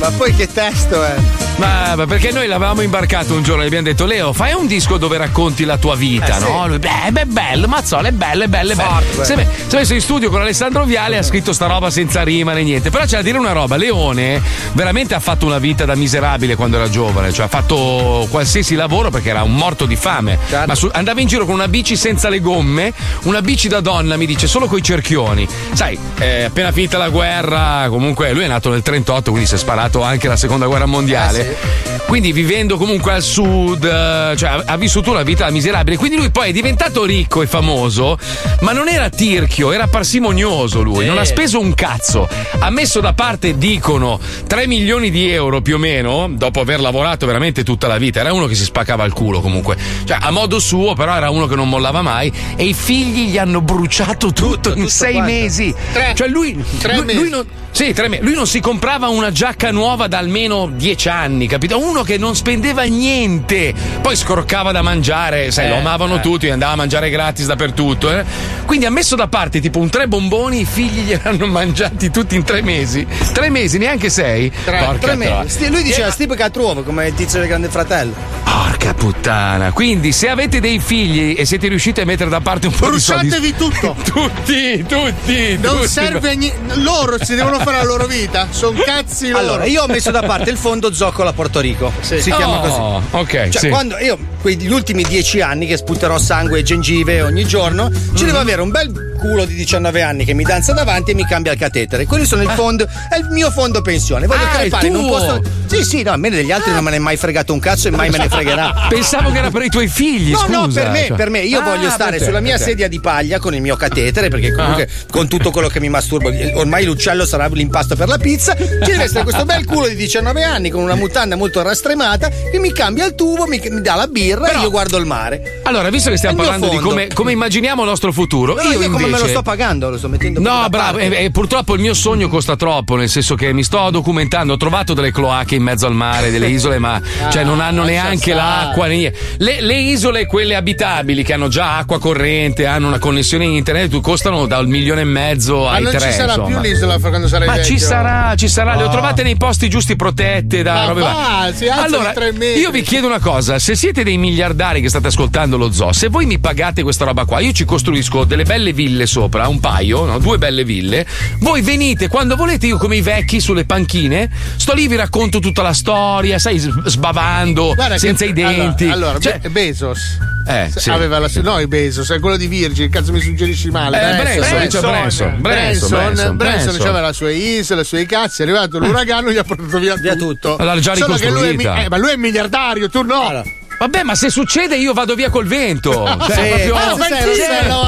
Ma poi che testo è? Ma ma perché noi l'avevamo imbarcato un giorno e gli abbiamo detto Leo fai un disco dove racconti la tua vita Eh, sì. no? Lui, beh, beh bello Mazzola è bello è bello è bello si è messo in studio con Alessandro Viale e ha scritto sta roba senza rima né niente però c'è da dire una roba Leone veramente ha fatto una vita da miserabile quando era giovane cioè ha fatto qualsiasi lavoro perché era un morto di fame Certo. ma su- andava in giro con una bici senza le gomme una bici da donna mi dice solo coi cerchioni sai eh, appena finita la guerra comunque lui è nato nel 38 quindi si è sparato anche la seconda guerra mondiale quindi vivendo comunque al sud, eh, cioè ha- vissuto una vita miserabile. Quindi lui poi è diventato ricco e famoso, ma non era tirchio, era parsimonioso lui. Non ha speso un cazzo. Ha messo da parte, dicono, 3 milioni di euro più o meno, dopo aver lavorato veramente tutta la vita. Era uno che si spaccava il culo comunque. Cioè, a modo suo, però era uno che non mollava mai. E i figli gli hanno bruciato tutto, in sei quanto? mesi. Tre. Cioè lui, Tre lui- mesi. lui non, sì, tre mesi. Lui non si comprava una giacca nuova da almeno dieci anni, capito? Uno che non spendeva niente, poi scorcava da mangiare, sai, Eh, lo amavano eh. tutti, andava a mangiare gratis dappertutto. eh. Quindi ha messo da parte tipo un tre bomboni, i figli gliel'hanno mangiati tutti in tre mesi. Tre mesi, neanche sei. Porca Tre mesi. Lui diceva Steve Catruovo come il tizio del Grande Fratello. Porca puttana. Quindi, se avete dei figli e siete riusciti a mettere da parte un po' di soldi. Bruciatevi tutto. tutti, tutti. Non tutti. serve niente. Loro si devono fare la loro vita. Sono cazzi loro. Allora, io ho messo da parte il fondo Zoccola Porto Rico. Si chiama così. Oh, ok, Cioè, sì. quando io, quegli ultimi dieci anni che sputerò sangue e gengive ogni giorno, ci Mhm. devo avere un bel culo di 19 anni che mi danza davanti e mi cambia il catetere. Quelli sono il fondo, è il mio fondo pensione. Voglio Ah, un tuo? posto. Sì, sì, no, a me degli altri non me ne è mai fregato un cazzo e mai me ne fregherà. Pensavo che era per i tuoi figli. No, no, scusa, per me, cioè. per me. Io Ah, voglio stare te, sulla mia sedia di paglia con il mio catetere, perché comunque con tutto quello che mi masturbo, ormai l'uccello sarà l'impasto per la pizza. Ci deve essere questo bel culo di 19 anni con una mutanda molto rastremata che mi cambia il tubo, mi, mi dà la birra e io guardo il mare. Allora, visto che stiamo parlando di fondo. come, come immaginiamo il nostro futuro, Però io, come me lo sto pagando, lo sto mettendo No, bravo, e, e purtroppo il mio sogno costa troppo, nel senso che mi sto documentando, ho trovato delle cloache in mezzo al mare, delle isole, ma cioè, non hanno lascia neanche l'acqua. niente. Le, le isole, quelle abitabili, che hanno già acqua corrente, hanno una connessione internet, costano dal milione e mezzo Ma ai non tre. ci sarà insomma. più l'isola quando sarai Ma vecchio. ci sarà, ci sarà, le ho No. trovate nei posti giusti protette da Ma robe va, si Allora, io vi chiedo una cosa: se siete dei miliardari che state ascoltando lo zoo, se voi mi pagate questa roba qua, io ci costruisco delle belle ville sopra, un paio, no? due belle ville. Voi venite quando volete, io come i vecchi sulle panchine, sto lì, vi racconto tutta la storia, sai, sbavando, Guarda che- senza i denti. Allora, allora, Cioè- Be- Bezos. Eh, sì. Aveva la, no, i Bezos, è quello di Virgin, cazzo mi suggerisci male. Eh, Branson, Branson, Branson, Branson, Branson Branson. aveva le sue isole, i suoi cazzi, è arrivato l'uragano e gli ha portato via, tutto. L'ha già Solo che lui è, eh, ma lui è miliardario, tu no. Vabbè, ma se succede io vado via col vento. Cioè, Sì. proprio- Ah, fai sei- Sì. no?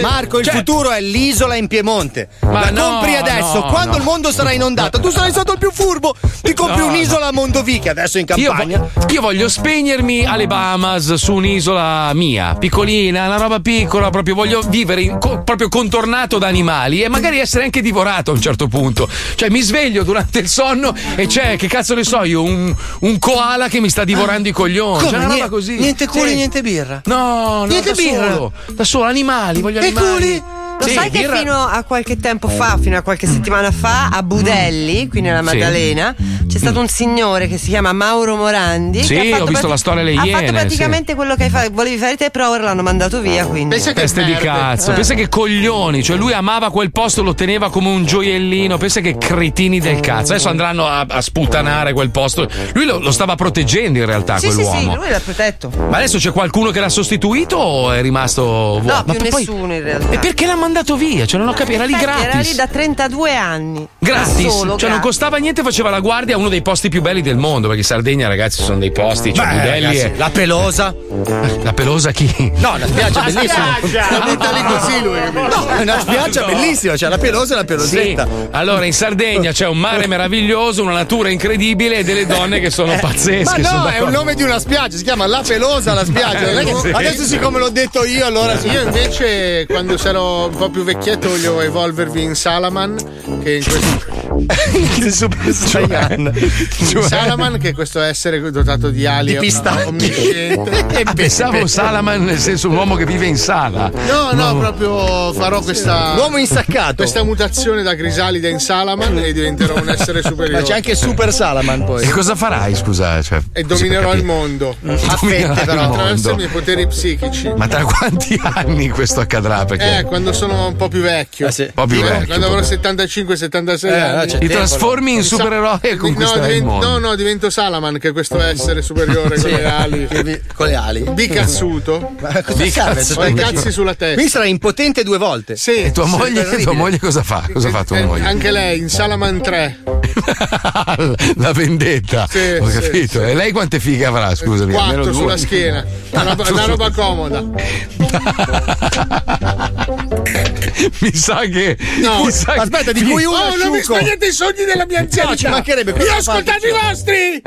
Marco, il Cioè- futuro è l'isola in Piemonte. Ma no, compri adesso. no, Quando no. il mondo sarà inondato, tu sarai stato il più furbo. Ti compri un'isola a Mondovì, che adesso è in Io, campagna. vo- io voglio spegnermi alle Bahamas su un'isola mia, piccolina, una roba piccola, proprio voglio vivere in- co- proprio contornato da animali e magari essere anche divorato a un certo punto. Cioè mi sveglio durante il sonno e c'è, che cazzo ne so io, un, un koala che mi sta divorando i coglioni. Come? C'è una roba così. Niente culi, Sì. niente birra. No, no, Niente da birra. solo. Da solo, animali, voglio E animali. culi? Lo Sì, sai che birra- fino a qualche tempo fa, fino a qualche settimana fa, a Budelli, qui nella Sì. Maddalena, c'è stato un signore che si chiama Mauro Morandi. Sì, che ha fatto ho visto prati- la storia delle Ha Iene, fatto praticamente quello che hai fa- volevi fare te, però ora l'hanno mandato via. Quindi. Pensa che Teste di cazzo, Eh. pensa che coglioni, cioè lui amava quel posto, lo teneva come un gioiellino, pensa che cretini del cazzo. Adesso andranno a, a sputanare quel posto. Lui lo, lo stava proteggendo in realtà, Sì, sì, sì, quell'uomo. lui l'ha protetto. Ma adesso c'è qualcuno che l'ha sostituito o è rimasto vuoto? No, Ma più poi- nessuno in realtà. E perché l'ha mandato via? Cioè, non ho capito, era lì gratis. Era lì da 32 anni. Gratis, solo, cioè non gratis. costava niente, faceva la guardia a uno dei posti più belli del mondo. Perché Sardegna, ragazzi, sono dei posti. Cioè, Beh, Budelli ragazzi, è- la pelosa. La pelosa chi? No, la spiaggia è bellissima. La butta lì così lui. No, è una spiaggia bellissima, c'è la pelosa e la Sì, pelosetta. allora in Sardegna c'è un mare meraviglioso, una natura incredibile e delle donne che sono pazzesche. Ma sono no, è un nome di una spiaggia, si chiama La Pelosa la spiaggia. Non che- Sì. Adesso siccome l'ho detto io, allora sì. Io invece, quando sarò po' più vecchietto, voglio evolvervi in Salaman. Che in questo... Super Saiyan. Salaman, che è questo essere dotato di ali Di omnisciente. Ah, pensavo Salaman nel senso un uomo che vive in sala. No, no, proprio farò questa. L'uomo insaccato. Questa mutazione da crisalide in Salaman e diventerò un essere superiore. Ma c'è anche Super Salaman poi. E cosa farai, scusa? Cioè, E dominerò il mondo. A fette, il però, attraverso i miei poteri psichici. Ma tra quanti anni questo accadrà? Perché Eh, quando sono un po' più vecchio. Un po' più Io, vecchio, Quando avrò più- 75-76 Eh, anni. Ti tempo, trasformi in Mi supereroe e no, conquisterai divento- mondo. No, no, divento Salaman, che è questo essere superiore con Sì. le ali. Con le ali. Bicazzuto. Ma cosa serve? Ho i cazzi sulla testa. Quindi sarà impotente due volte. Sì. E tua sì, moglie, tua moglie cosa fa? Cosa fa tua Eh, moglie? Anche lei in Salaman 3. La vendetta. Sì, Ho sì, capito. E lei quante fighe avrà? Scusami. almeno 4 due. sulla schiena. Una roba, una roba comoda. Mi sa che. No, mi sa che- aspetta, di cui uno Oh, non mi asciugo. spagnate i sogni della mia anzianità. No, ci mancherebbe, Io cosa ho ascoltato i vostri.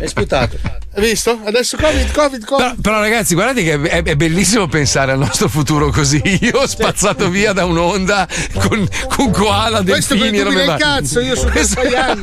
È sputato. Hai visto? Adesso Covid, Covid, Covid. Però, però ragazzi, guardate che è, è bellissimo pensare al nostro futuro così. Io spazzato via da un'onda con, con koala, Questo delfini e robe varie. cazzo, io su Questo- anni.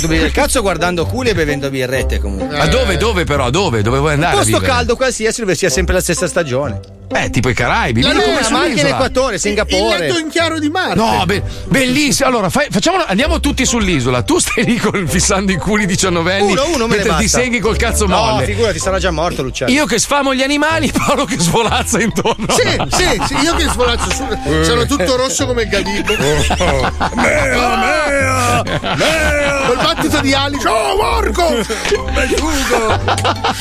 Tu vedi il cazzo guardando culi e bevendo birrette comunque. Ma dove, dove però? Dove? Dove vuoi andare? Un posto caldo qualsiasi dove sia sempre la stessa stagione. Eh, tipo i Caraibi. La luna, ma anche in sull'isola. Equatore, Il Singapore. letto in chiaro di Marte. No, be- bellissimo. Allora, fai- andiamo tutti sull'isola. Tu stai lì con, fissando i culi 19 anni. Uno, uno me ne mentre ti segui col cazzo No, molle. figurati, sarà già morto l'uccello. Io che sfamo gli animali, Paolo che svolazza intorno. Sì, sì, sì, io che svolazzo su. Sono tutto rosso come il gadibo. Mea, mea, mea. Col battito di ali. Ciao, Marco!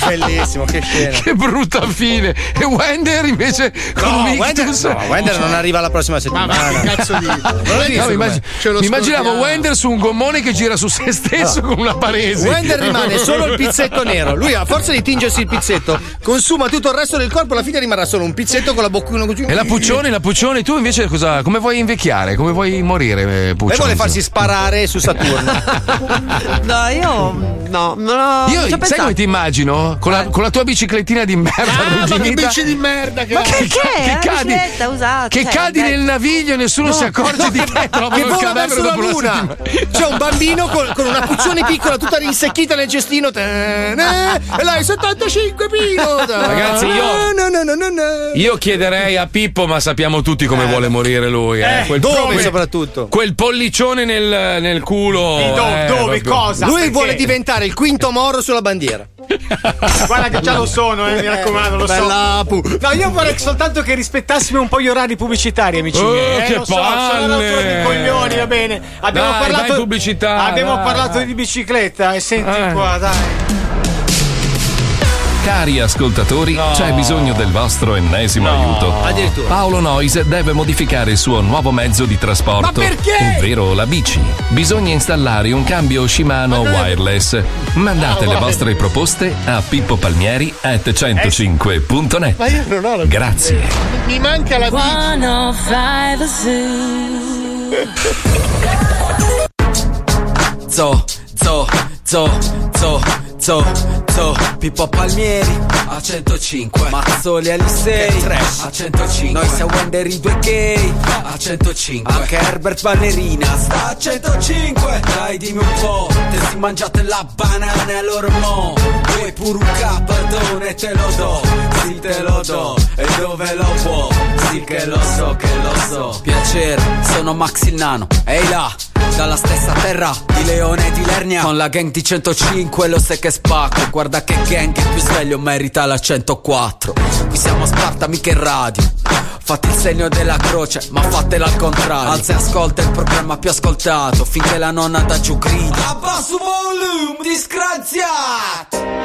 Bellissimo, che scena. Che brutta fine. E Wender invece con No, un Wender, no, Wender non arriva la prossima Ma va, settimana. che cazzo di. No, mi immag- mi immaginavo. Wender su un gommone che gira su se stesso con una paresi. Wender rimane solo il pizzetto nero. Lui, a forza di tingersi il pizzetto, consuma tutto il resto del corpo. Alla fine rimarrà solo un pizzetto con la così. E la Puccioni, la Puccioni, tu invece cosa, come vuoi invecchiare? Come vuoi morire, eh, Lei vuole farsi sparare su Saturno. No, io. No, non ho. Io sai pensato. come ti immagino? Con la, con la tua biciclettina di merda Ah, ma che bici di merda che Ma che È una cadi- bicicletta usata. Che cioè, cadi nel naviglio e nessuno si accorge di te. Che vola verso la luna. C'è un bambino con, con una puccione piccola tutta rinsecchita nel cestino. E lei 75 pino. Ragazzi, io- na, na, na. Io chiederei a Pippo, ma sappiamo tutti come vuole morire lui. Eh. Eh, Quel, Dove quel- soprattutto? quel pollicione nel, nel culo. Do- eh, dove? proprio. Cosa? Lui Perché? vuole diventare il quinto moro sulla bandiera. Guarda che già lo sono, eh, mi raccomando, lo so. Bella pu. No, io vorrei soltanto che rispettassimo un po' gli orari pubblicitari, amici Oh, miei. Eh, che lo so, sono di coglioni, va bene. Abbiamo Dai, parlato in pubblicità, Abbiamo dai, parlato dai. di bicicletta e senti Eh. qua, dai. Cari ascoltatori, c'è bisogno del vostro ennesimo aiuto. Addirittura. Paolo Noise deve modificare il suo nuovo mezzo di trasporto, Ma perché? ovvero la bici. Bisogna installare un cambio Shimano wireless. Mandate le vostre proposte a pippopalmieri@105.net. Ma io non ho la Grazie. Mi manca la bici. 105 Zoo. Zo, zo, zo, zo, zo, zo, Pippo Palmieri a 105, Mazzoli Alisei a 105, noi siamo Wender i due gay a 105, anche Herbert Ballerina. Sta a 105, dai dimmi un po', te si mangiate la banana e loro mo, vuoi pure un capadone te lo do, sì te lo do, e dove lo può, sì che lo so, che lo so, piacere, sono Max il Nano, ehi là, dalla stessa terra di Leone e di Lernia. Con la gang di 105 lo sai che spacco Guarda che gang è più sveglio merita la 104 Qui siamo a Sparta mica in radio. Fate il segno della croce ma fatela al contrario. Alza e ascolta il programma più ascoltato Finché la nonna da giù grida. Abbasso volume disgraziato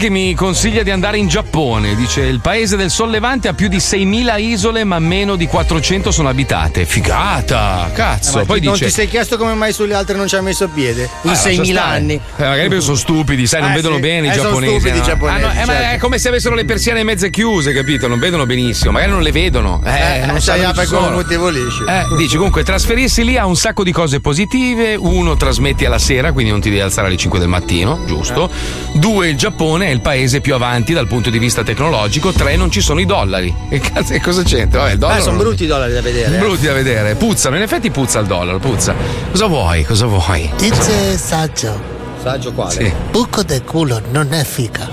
che mi consiglia di andare in Giappone. Dice: il paese del sollevante ha più di 6.000 isole, ma meno di 400 sono abitate. Figata! Cazzo. Eh, Ma Poi non dice. ti sei chiesto come mai sulle altre non ci hai messo piede? In lascia 6.000 stare. anni. Eh, magari perché sono stupidi, sai, non Eh, vedono sì. bene i Eh, giapponesi. stupidi no? giapponesi, Ah, no, eh, ma certo. è come se avessero le persiane mezze chiuse, capito? Non vedono benissimo, magari non le vedono. Eh, Eh, non sai, sanno apre come sono. motivo lisci. Eh, dici comunque trasferirsi lì ha un sacco di cose positive. Uno, trasmetti alla sera, quindi non ti devi alzare alle 5 del mattino, giusto? Due, il Giappone è il paese più avanti dal punto di vista tecnologico. Tre, non ci sono i dollari. E cazzo, cosa c'entra? Vabbè, il dollaro Eh, sono non- brutti i dollari da vedere. eh. Brutti da vedere, puzzano, in effetti puzza il dollaro, puzza. Cosa vuoi? Cosa vuoi? Dice saggio. Saggio quale? Sì. Buco del culo non è fica.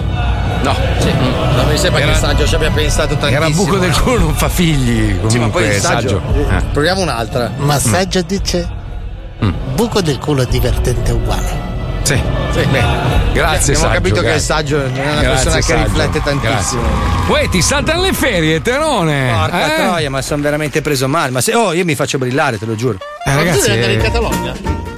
No. Non mi sembra che Era- il saggio ci abbia pensato tantissimo. Era buco del culo, non fa figli. Comunque, Sì, ma poi il saggio. Eh. Proviamo un'altra. Ma saggio dice buco del culo è divertente uguale. Sì. Beh, grazie, Abbiamo saggio, capito che il grazie. saggio non è una Grazie, persona che saggio. riflette tantissimo. Uè, ti saltano le ferie, Terone. Porca eh? troia, ma sono veramente preso male. Ma se, oh, io mi faccio brillare, te lo giuro. Eh, ragazzi, devi andare in eh, Catalogna?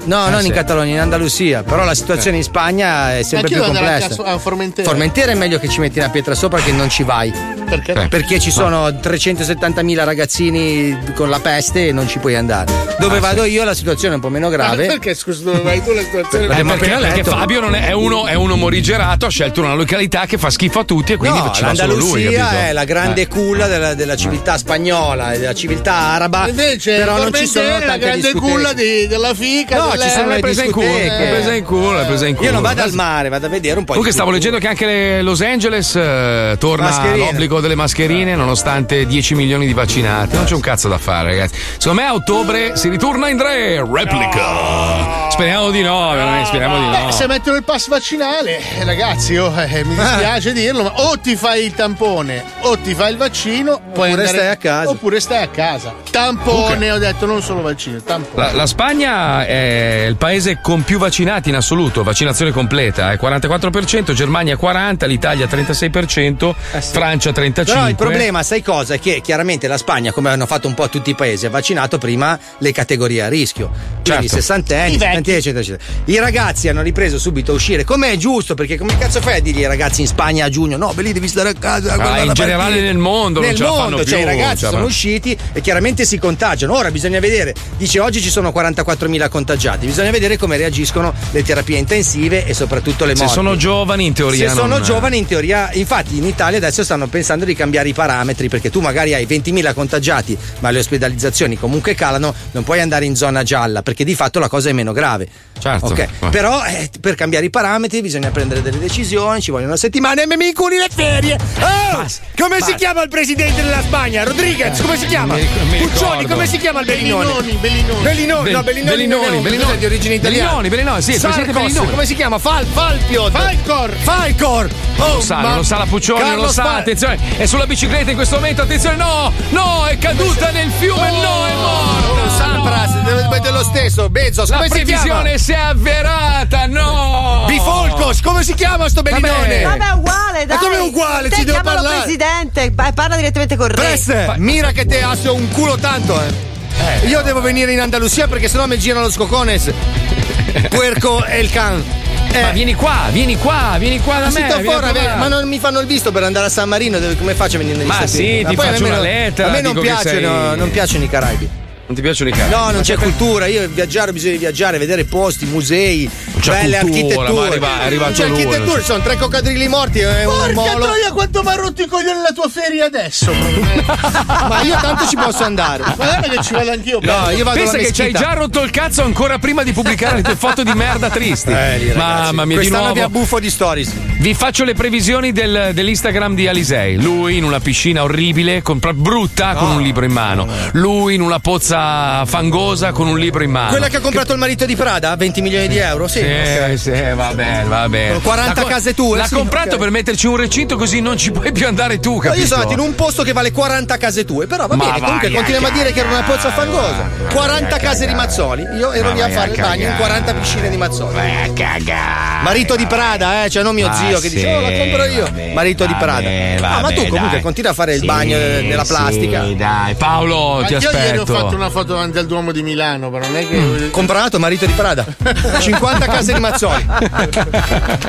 No, Eh, non sì. in Catalogna, in Andalusia. Però la situazione in Spagna è sempre più complessa. a Formentera. Formentera è meglio che ci metti una pietra sopra che non ci vai. Perché? Eh. Perché ci sono 370.000 ragazzini con la peste e non ci puoi andare. Dove Ah, vado io la situazione è un po' meno Ma grave. perché scusa dove vai tu la situazione? Eh, L'abbiamo perché, perché detto. Fabio non è, è uno, è uno morigerato, ha scelto una località che fa schifo a tutti e quindi No, ci va solo lui. capito? è la grande Eh. culla della, della civiltà spagnola e della civiltà araba. Invece però non ci sono è la grande culla di- della fica. No, delle- ci sono le presa in culo, presa in culo, presa in culo. Io non vado al mare, vado a vedere un po' Comunque stavo leggendo che anche Los Angeles eh, torna Mascherine. L'obbligo delle mascherine nonostante 10 milioni di vaccinati. Non c'è un cazzo da fare, ragazzi. Secondo me a ottobre si ritorna in tre. Replica. Speriamo di no, veramente, speriamo di Beh, no. se mettono il pass vaccinale, eh, ragazzi, oh, eh, mi dispiace dirlo, ma o ti fai il tampone o ti fai il vaccino, Oppure andare- stai a casa. Oppure stai a casa. Tampone, Ok. ho detto, non solo vaccino, tampone. La, la Spagna è il paese con più vaccinati in assoluto, vaccinazione completa, è 44%, Germania 40%, l'Italia 36%, Francia 35%. Però il problema, sai cosa? È che chiaramente la Spagna, come hanno fatto un po' tutti i paesi, ha vaccinato prima le categorie a rischio. Quindi Certo. 60 anni, I vecchi. 70 eccetera, eccetera. I ragazzi hanno ripreso subito a uscire, come è giusto, perché come cazzo fai a dirgli ai ragazzi in Spagna a giugno? No, beh lì devi stare a casa. a guardare in generale partita." nel mondo non Nel ce la fanno mondo, cioè più, i ragazzi sono usciti e chiaramente si contagiano. Ora bisogna vedere, dice oggi ci sono 44.000 contagiati, bisogna vedere come reagiscono le terapie intensive e soprattutto le Se morti. sono giovani in teoria Se sono non- giovani in teoria, infatti in Italia adesso stanno pensando di cambiare i parametri perché tu magari hai 20.000 contagiati ma le ospedalizzazioni comunque calano, non puoi andare in zona gialla perché di fatto la cosa è meno grave. grave Certo. Ok, Ma- però eh, per cambiare i parametri bisogna prendere delle decisioni, ci vogliono una settimana e mi inculi le ferie. Oh, come si chiama il presidente della Spagna? Rodriguez, come si chiama? mi Puccioni, come si chiama il Bellinone? Bellinoni, Bellinoni. Bellinoni, no, Be- Bellinoni, Bellinoni, non Bellinoni. non è di origine italiana. Bellinoni, Bellinoni, sì, Sarkos, Bellinoni. come si chiama? Fal, Falpio. Falcor. Falcor. Oh, lo sa, ma- non lo sa la Puccioni, non lo sa, Fal- attenzione, è sulla bicicletta in questo momento, attenzione, no, no, è caduta nel fiume, no, è morta. Oh, Sampras, deve mettere lo stesso. Bezos, La come si chiama? Si è avverata, no! Bifolcos, come si chiama sto Bellinone? Vabbè, è uguale, dai. Ma come è uguale? Te Ci devo parlare. presidente, parla direttamente con re. Press, mira che te asso un culo tanto, eh. Io devo venire in Andalusia perché sennò mi girano los cocones. Puerco e il can. Eh, Ma vieni qua, vieni qua, vieni qua da ma me. fuori, a provare. ma non mi fanno il visto per andare a San Marino, come faccio a venire negli Ma Stati sì, Uniti? ti Ma poi faccio me una lettera, A me non piacciono, sei- non piacciono i Caraibi. Non ti piacciono i cazzi? No, non c'è cultura. Io viaggiare, bisogna viaggiare, vedere posti, musei, c'è belle cultura, architetture. arriva- è arrivato c'è lui, architetture, non- sono tre coccodrilli morti e un Porca molo. troia, quanto mi ha rotto i coglioni la tua ferie adesso. Ma io tanto ci posso andare. Ma guarda che ci vado anch'io. No, io vado Pensa che ci hai già rotto il cazzo ancora prima di pubblicare le tue foto di merda tristi. Eh. Mamma mia, di Quest'anno nuovo. vi abbuffo di stories. Vi faccio le previsioni del- dell'Instagram di Alisei. Lui in una piscina orribile, con- brutta, con un libro in mano. Lui in una pozza fangosa con un libro in mano. Quella che ha comprato il marito di Prada, 20 milioni di euro? Sì. Sì, ok. sì, va bene, va bene. Con 40 L'ha co- case tue, L'ha sì, comprato ok. per metterci un recinto così non ci puoi più andare tu, No, capito? io sono andato in un posto che vale 40 case tue, però va Ma bene, comunque vai continuiamo a dire che era una pozza fangosa. 40 case di Mazzoli, io ero lì a fare il bagno in cagare. 40 piscine di Mazzoli. Vai a cagare. Marito di Prada, eh, cioè non mio Ma zio che sì, dice, oh la compro io. vabbè, Marito di vabbè, Prada. Ah, ma tu comunque dai. continua a fare il Sì, bagno eh, nella sì, plastica. dai, Paolo, ti Anch'io ieri ho aspetto. fatto una foto davanti al Duomo di Milano, però non è che. Comprato marito di Prada. 50 case di Mazzoli.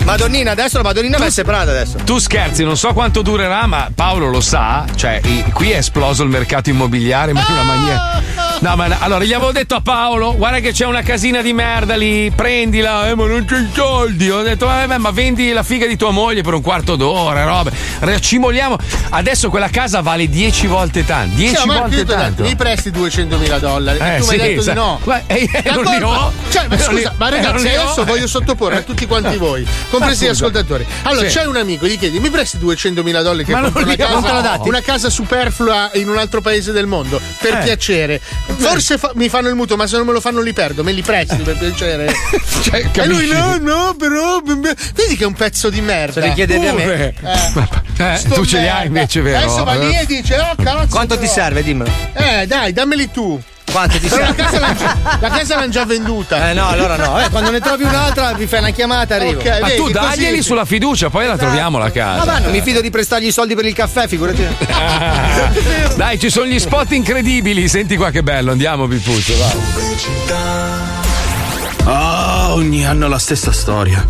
Madonnina, adesso la Madonnina va separata adesso. Tu scherzi, non so quanto durerà, ma Paolo lo sa. Cioè, qui è esploso il mercato immobiliare, ma in una maniera. No, ma allora gli avevo detto a Paolo: guarda che c'è una casina di merda lì, prendila, eh, ma non c'è i soldi. Ho detto, eh, beh, ma vendi la figa di tua moglie per un quarto d'ora, robe. Racimoliamo. Adesso quella casa vale 10 volte tanto. 10 Sì, ma volte tanto. mi presti 200.000 dollari. Eh, tu mi hai sì, detto sa- di no. Guarda, eh, eh, non li ho. Cioè, ma Eh, scusa, li- ma eh, ragazzi, ho. adesso voglio sottoporre a tutti quanti voi, compresi gli ascoltatori. Allora, Sì. c'è un amico, gli chiedi, mi presti 200.000 dollari che Ma non una casa, una casa superflua in un altro paese del mondo? Per Eh. piacere. Forse fa- mi fanno il mutuo, ma se non me lo fanno li perdo, me li presti per piacere. Cioè, e lui no, no, però vedi che è un pezzo di merda. Se li chiedevi a me. Eh. Eh, tu ce li hai invece, vero? Adesso va lì e dice, oh cazzo. Quanto ti serve, dimmelo. Eh, dai, dammeli tu. Quanto ti serve? casa, l'hanno già, la casa l'hanno già venduta. Eh no, allora no. Eh, quando ne trovi un'altra, mi fai una chiamata e arrivo. Ok, Ma tu vedi, daglieli così- sulla fiducia, poi la troviamo la casa. Ma va, non mi fido di prestargli i soldi per il caffè, figurati. Ah. Dai, ci sono gli spot incredibili. Senti qua che bello, andiamo, Pipuzzo. Va. Ah, ogni anno la stessa storia.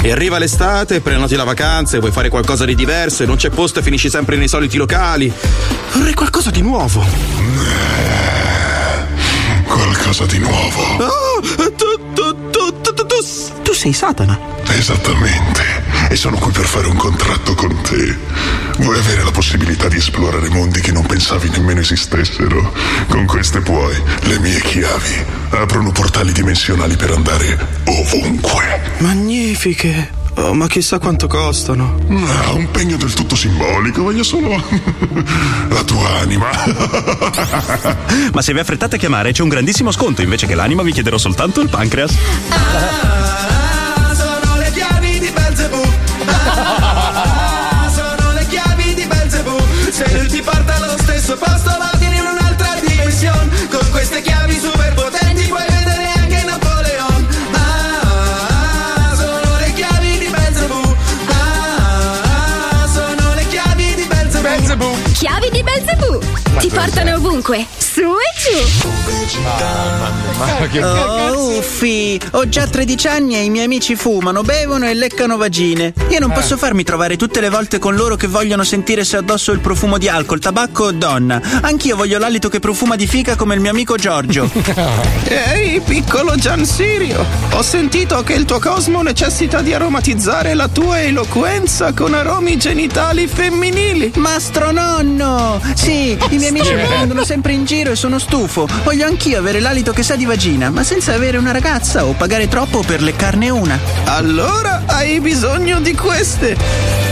E arriva l'estate, prenoti la vacanza e vuoi fare qualcosa di diverso e non c'è posto e finisci sempre nei soliti locali. Vorrei qualcosa di nuovo. Qualcosa di nuovo. Oh, tu, tu, tu, tu, tu, tu, tu sei Satana. Esattamente. E sono qui per fare un contratto con te. Vuoi avere la possibilità di esplorare mondi che non pensavi nemmeno esistessero? Con queste puoi. Le mie chiavi aprono portali dimensionali per andare ovunque. Magnifiche. Oh, ma chissà quanto costano. Ah, un pegno del tutto simbolico, voglio solo la tua anima. Ma se vi affrettate a chiamare c'è un grandissimo sconto, invece che l'anima vi chiederò soltanto il pancreas. Ti portano ovunque, su e giù. Ma Oh, uffi, ho già 13 anni e i miei amici fumano, bevono e leccano vagine. Io non Eh. posso farmi trovare tutte le volte con loro che vogliono sentire se addosso il profumo di alcol, tabacco o donna. Anch'io voglio l'alito che profuma di fica come il mio amico Giorgio. Ehi, piccolo Gian Sirio, ho sentito che il tuo cosmo necessita di aromatizzare la tua eloquenza con aromi genitali femminili. Mastro nonno! Sì, i miei amici mi prendono sempre in giro e sono stufo. Voglio anch'io avere l'alito che sa di vagina, ma senza avere una ragazza o pagare troppo per leccarne una. Allora hai bisogno di queste.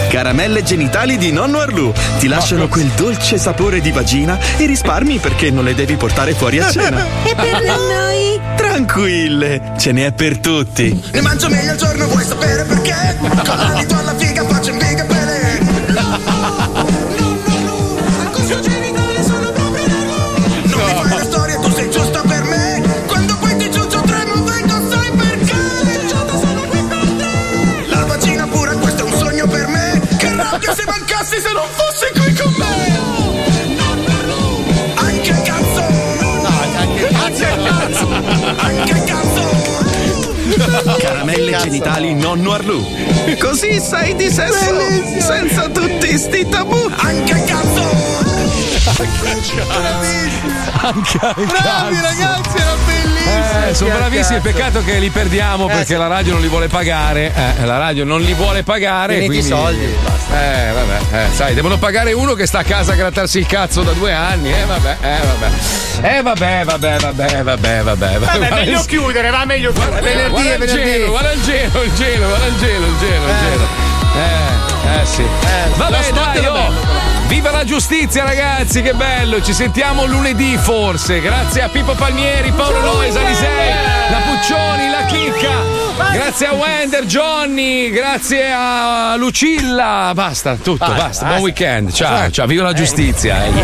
Caramelle genitali di nonno Arlù. Ti lasciano quel dolce sapore di vagina e risparmi perché non le devi portare fuori a cena. E per noi? Tranquille, ce n'è per tutti. Ne mangio meglio al giorno, vuoi sapere perché? Con l'alito alla figa se mancassi se non fossi qui con me. Anche cazzo. Anche cazzo. Anche cazzo. Caramelle genitali nonno Arlù. Così sai di sesso senza tutti sti tabù. Anche cazzo. Anche Bravi ragazzi, era bellissimo. Eh, sono bravissimi, peccato che li perdiamo perché la radio non li vuole pagare. Eh, la radio non li vuole pagare. Finiti i quindi... soldi, Eh, vabbè, eh, sai, devono pagare uno che sta a casa a grattarsi il cazzo da due anni. Eh, vabbè, eh, vabbè. Eh, vabbè, vabbè, vabbè, vabbè, vabbè. Vabbè, meglio chiudere, va meglio chiudere. Venerdì guarda e il venerdì. gelo, guarda il gelo, il gelo, guarda il gelo, il gelo, il gelo. Eh, eh sì. lo Vabbè, dai, oh. Viva la giustizia, ragazzi, che bello! Ci sentiamo lunedì, forse. Grazie a Pippo Palmieri, Paolo Noes, Alisei, la Puccioni, la Chicca. Grazie a Wender, Johnny, grazie a Lucilla. Basta, tutto, Basta, basta. basta. Buon weekend. Ciao, ciao, viva la giustizia. eh.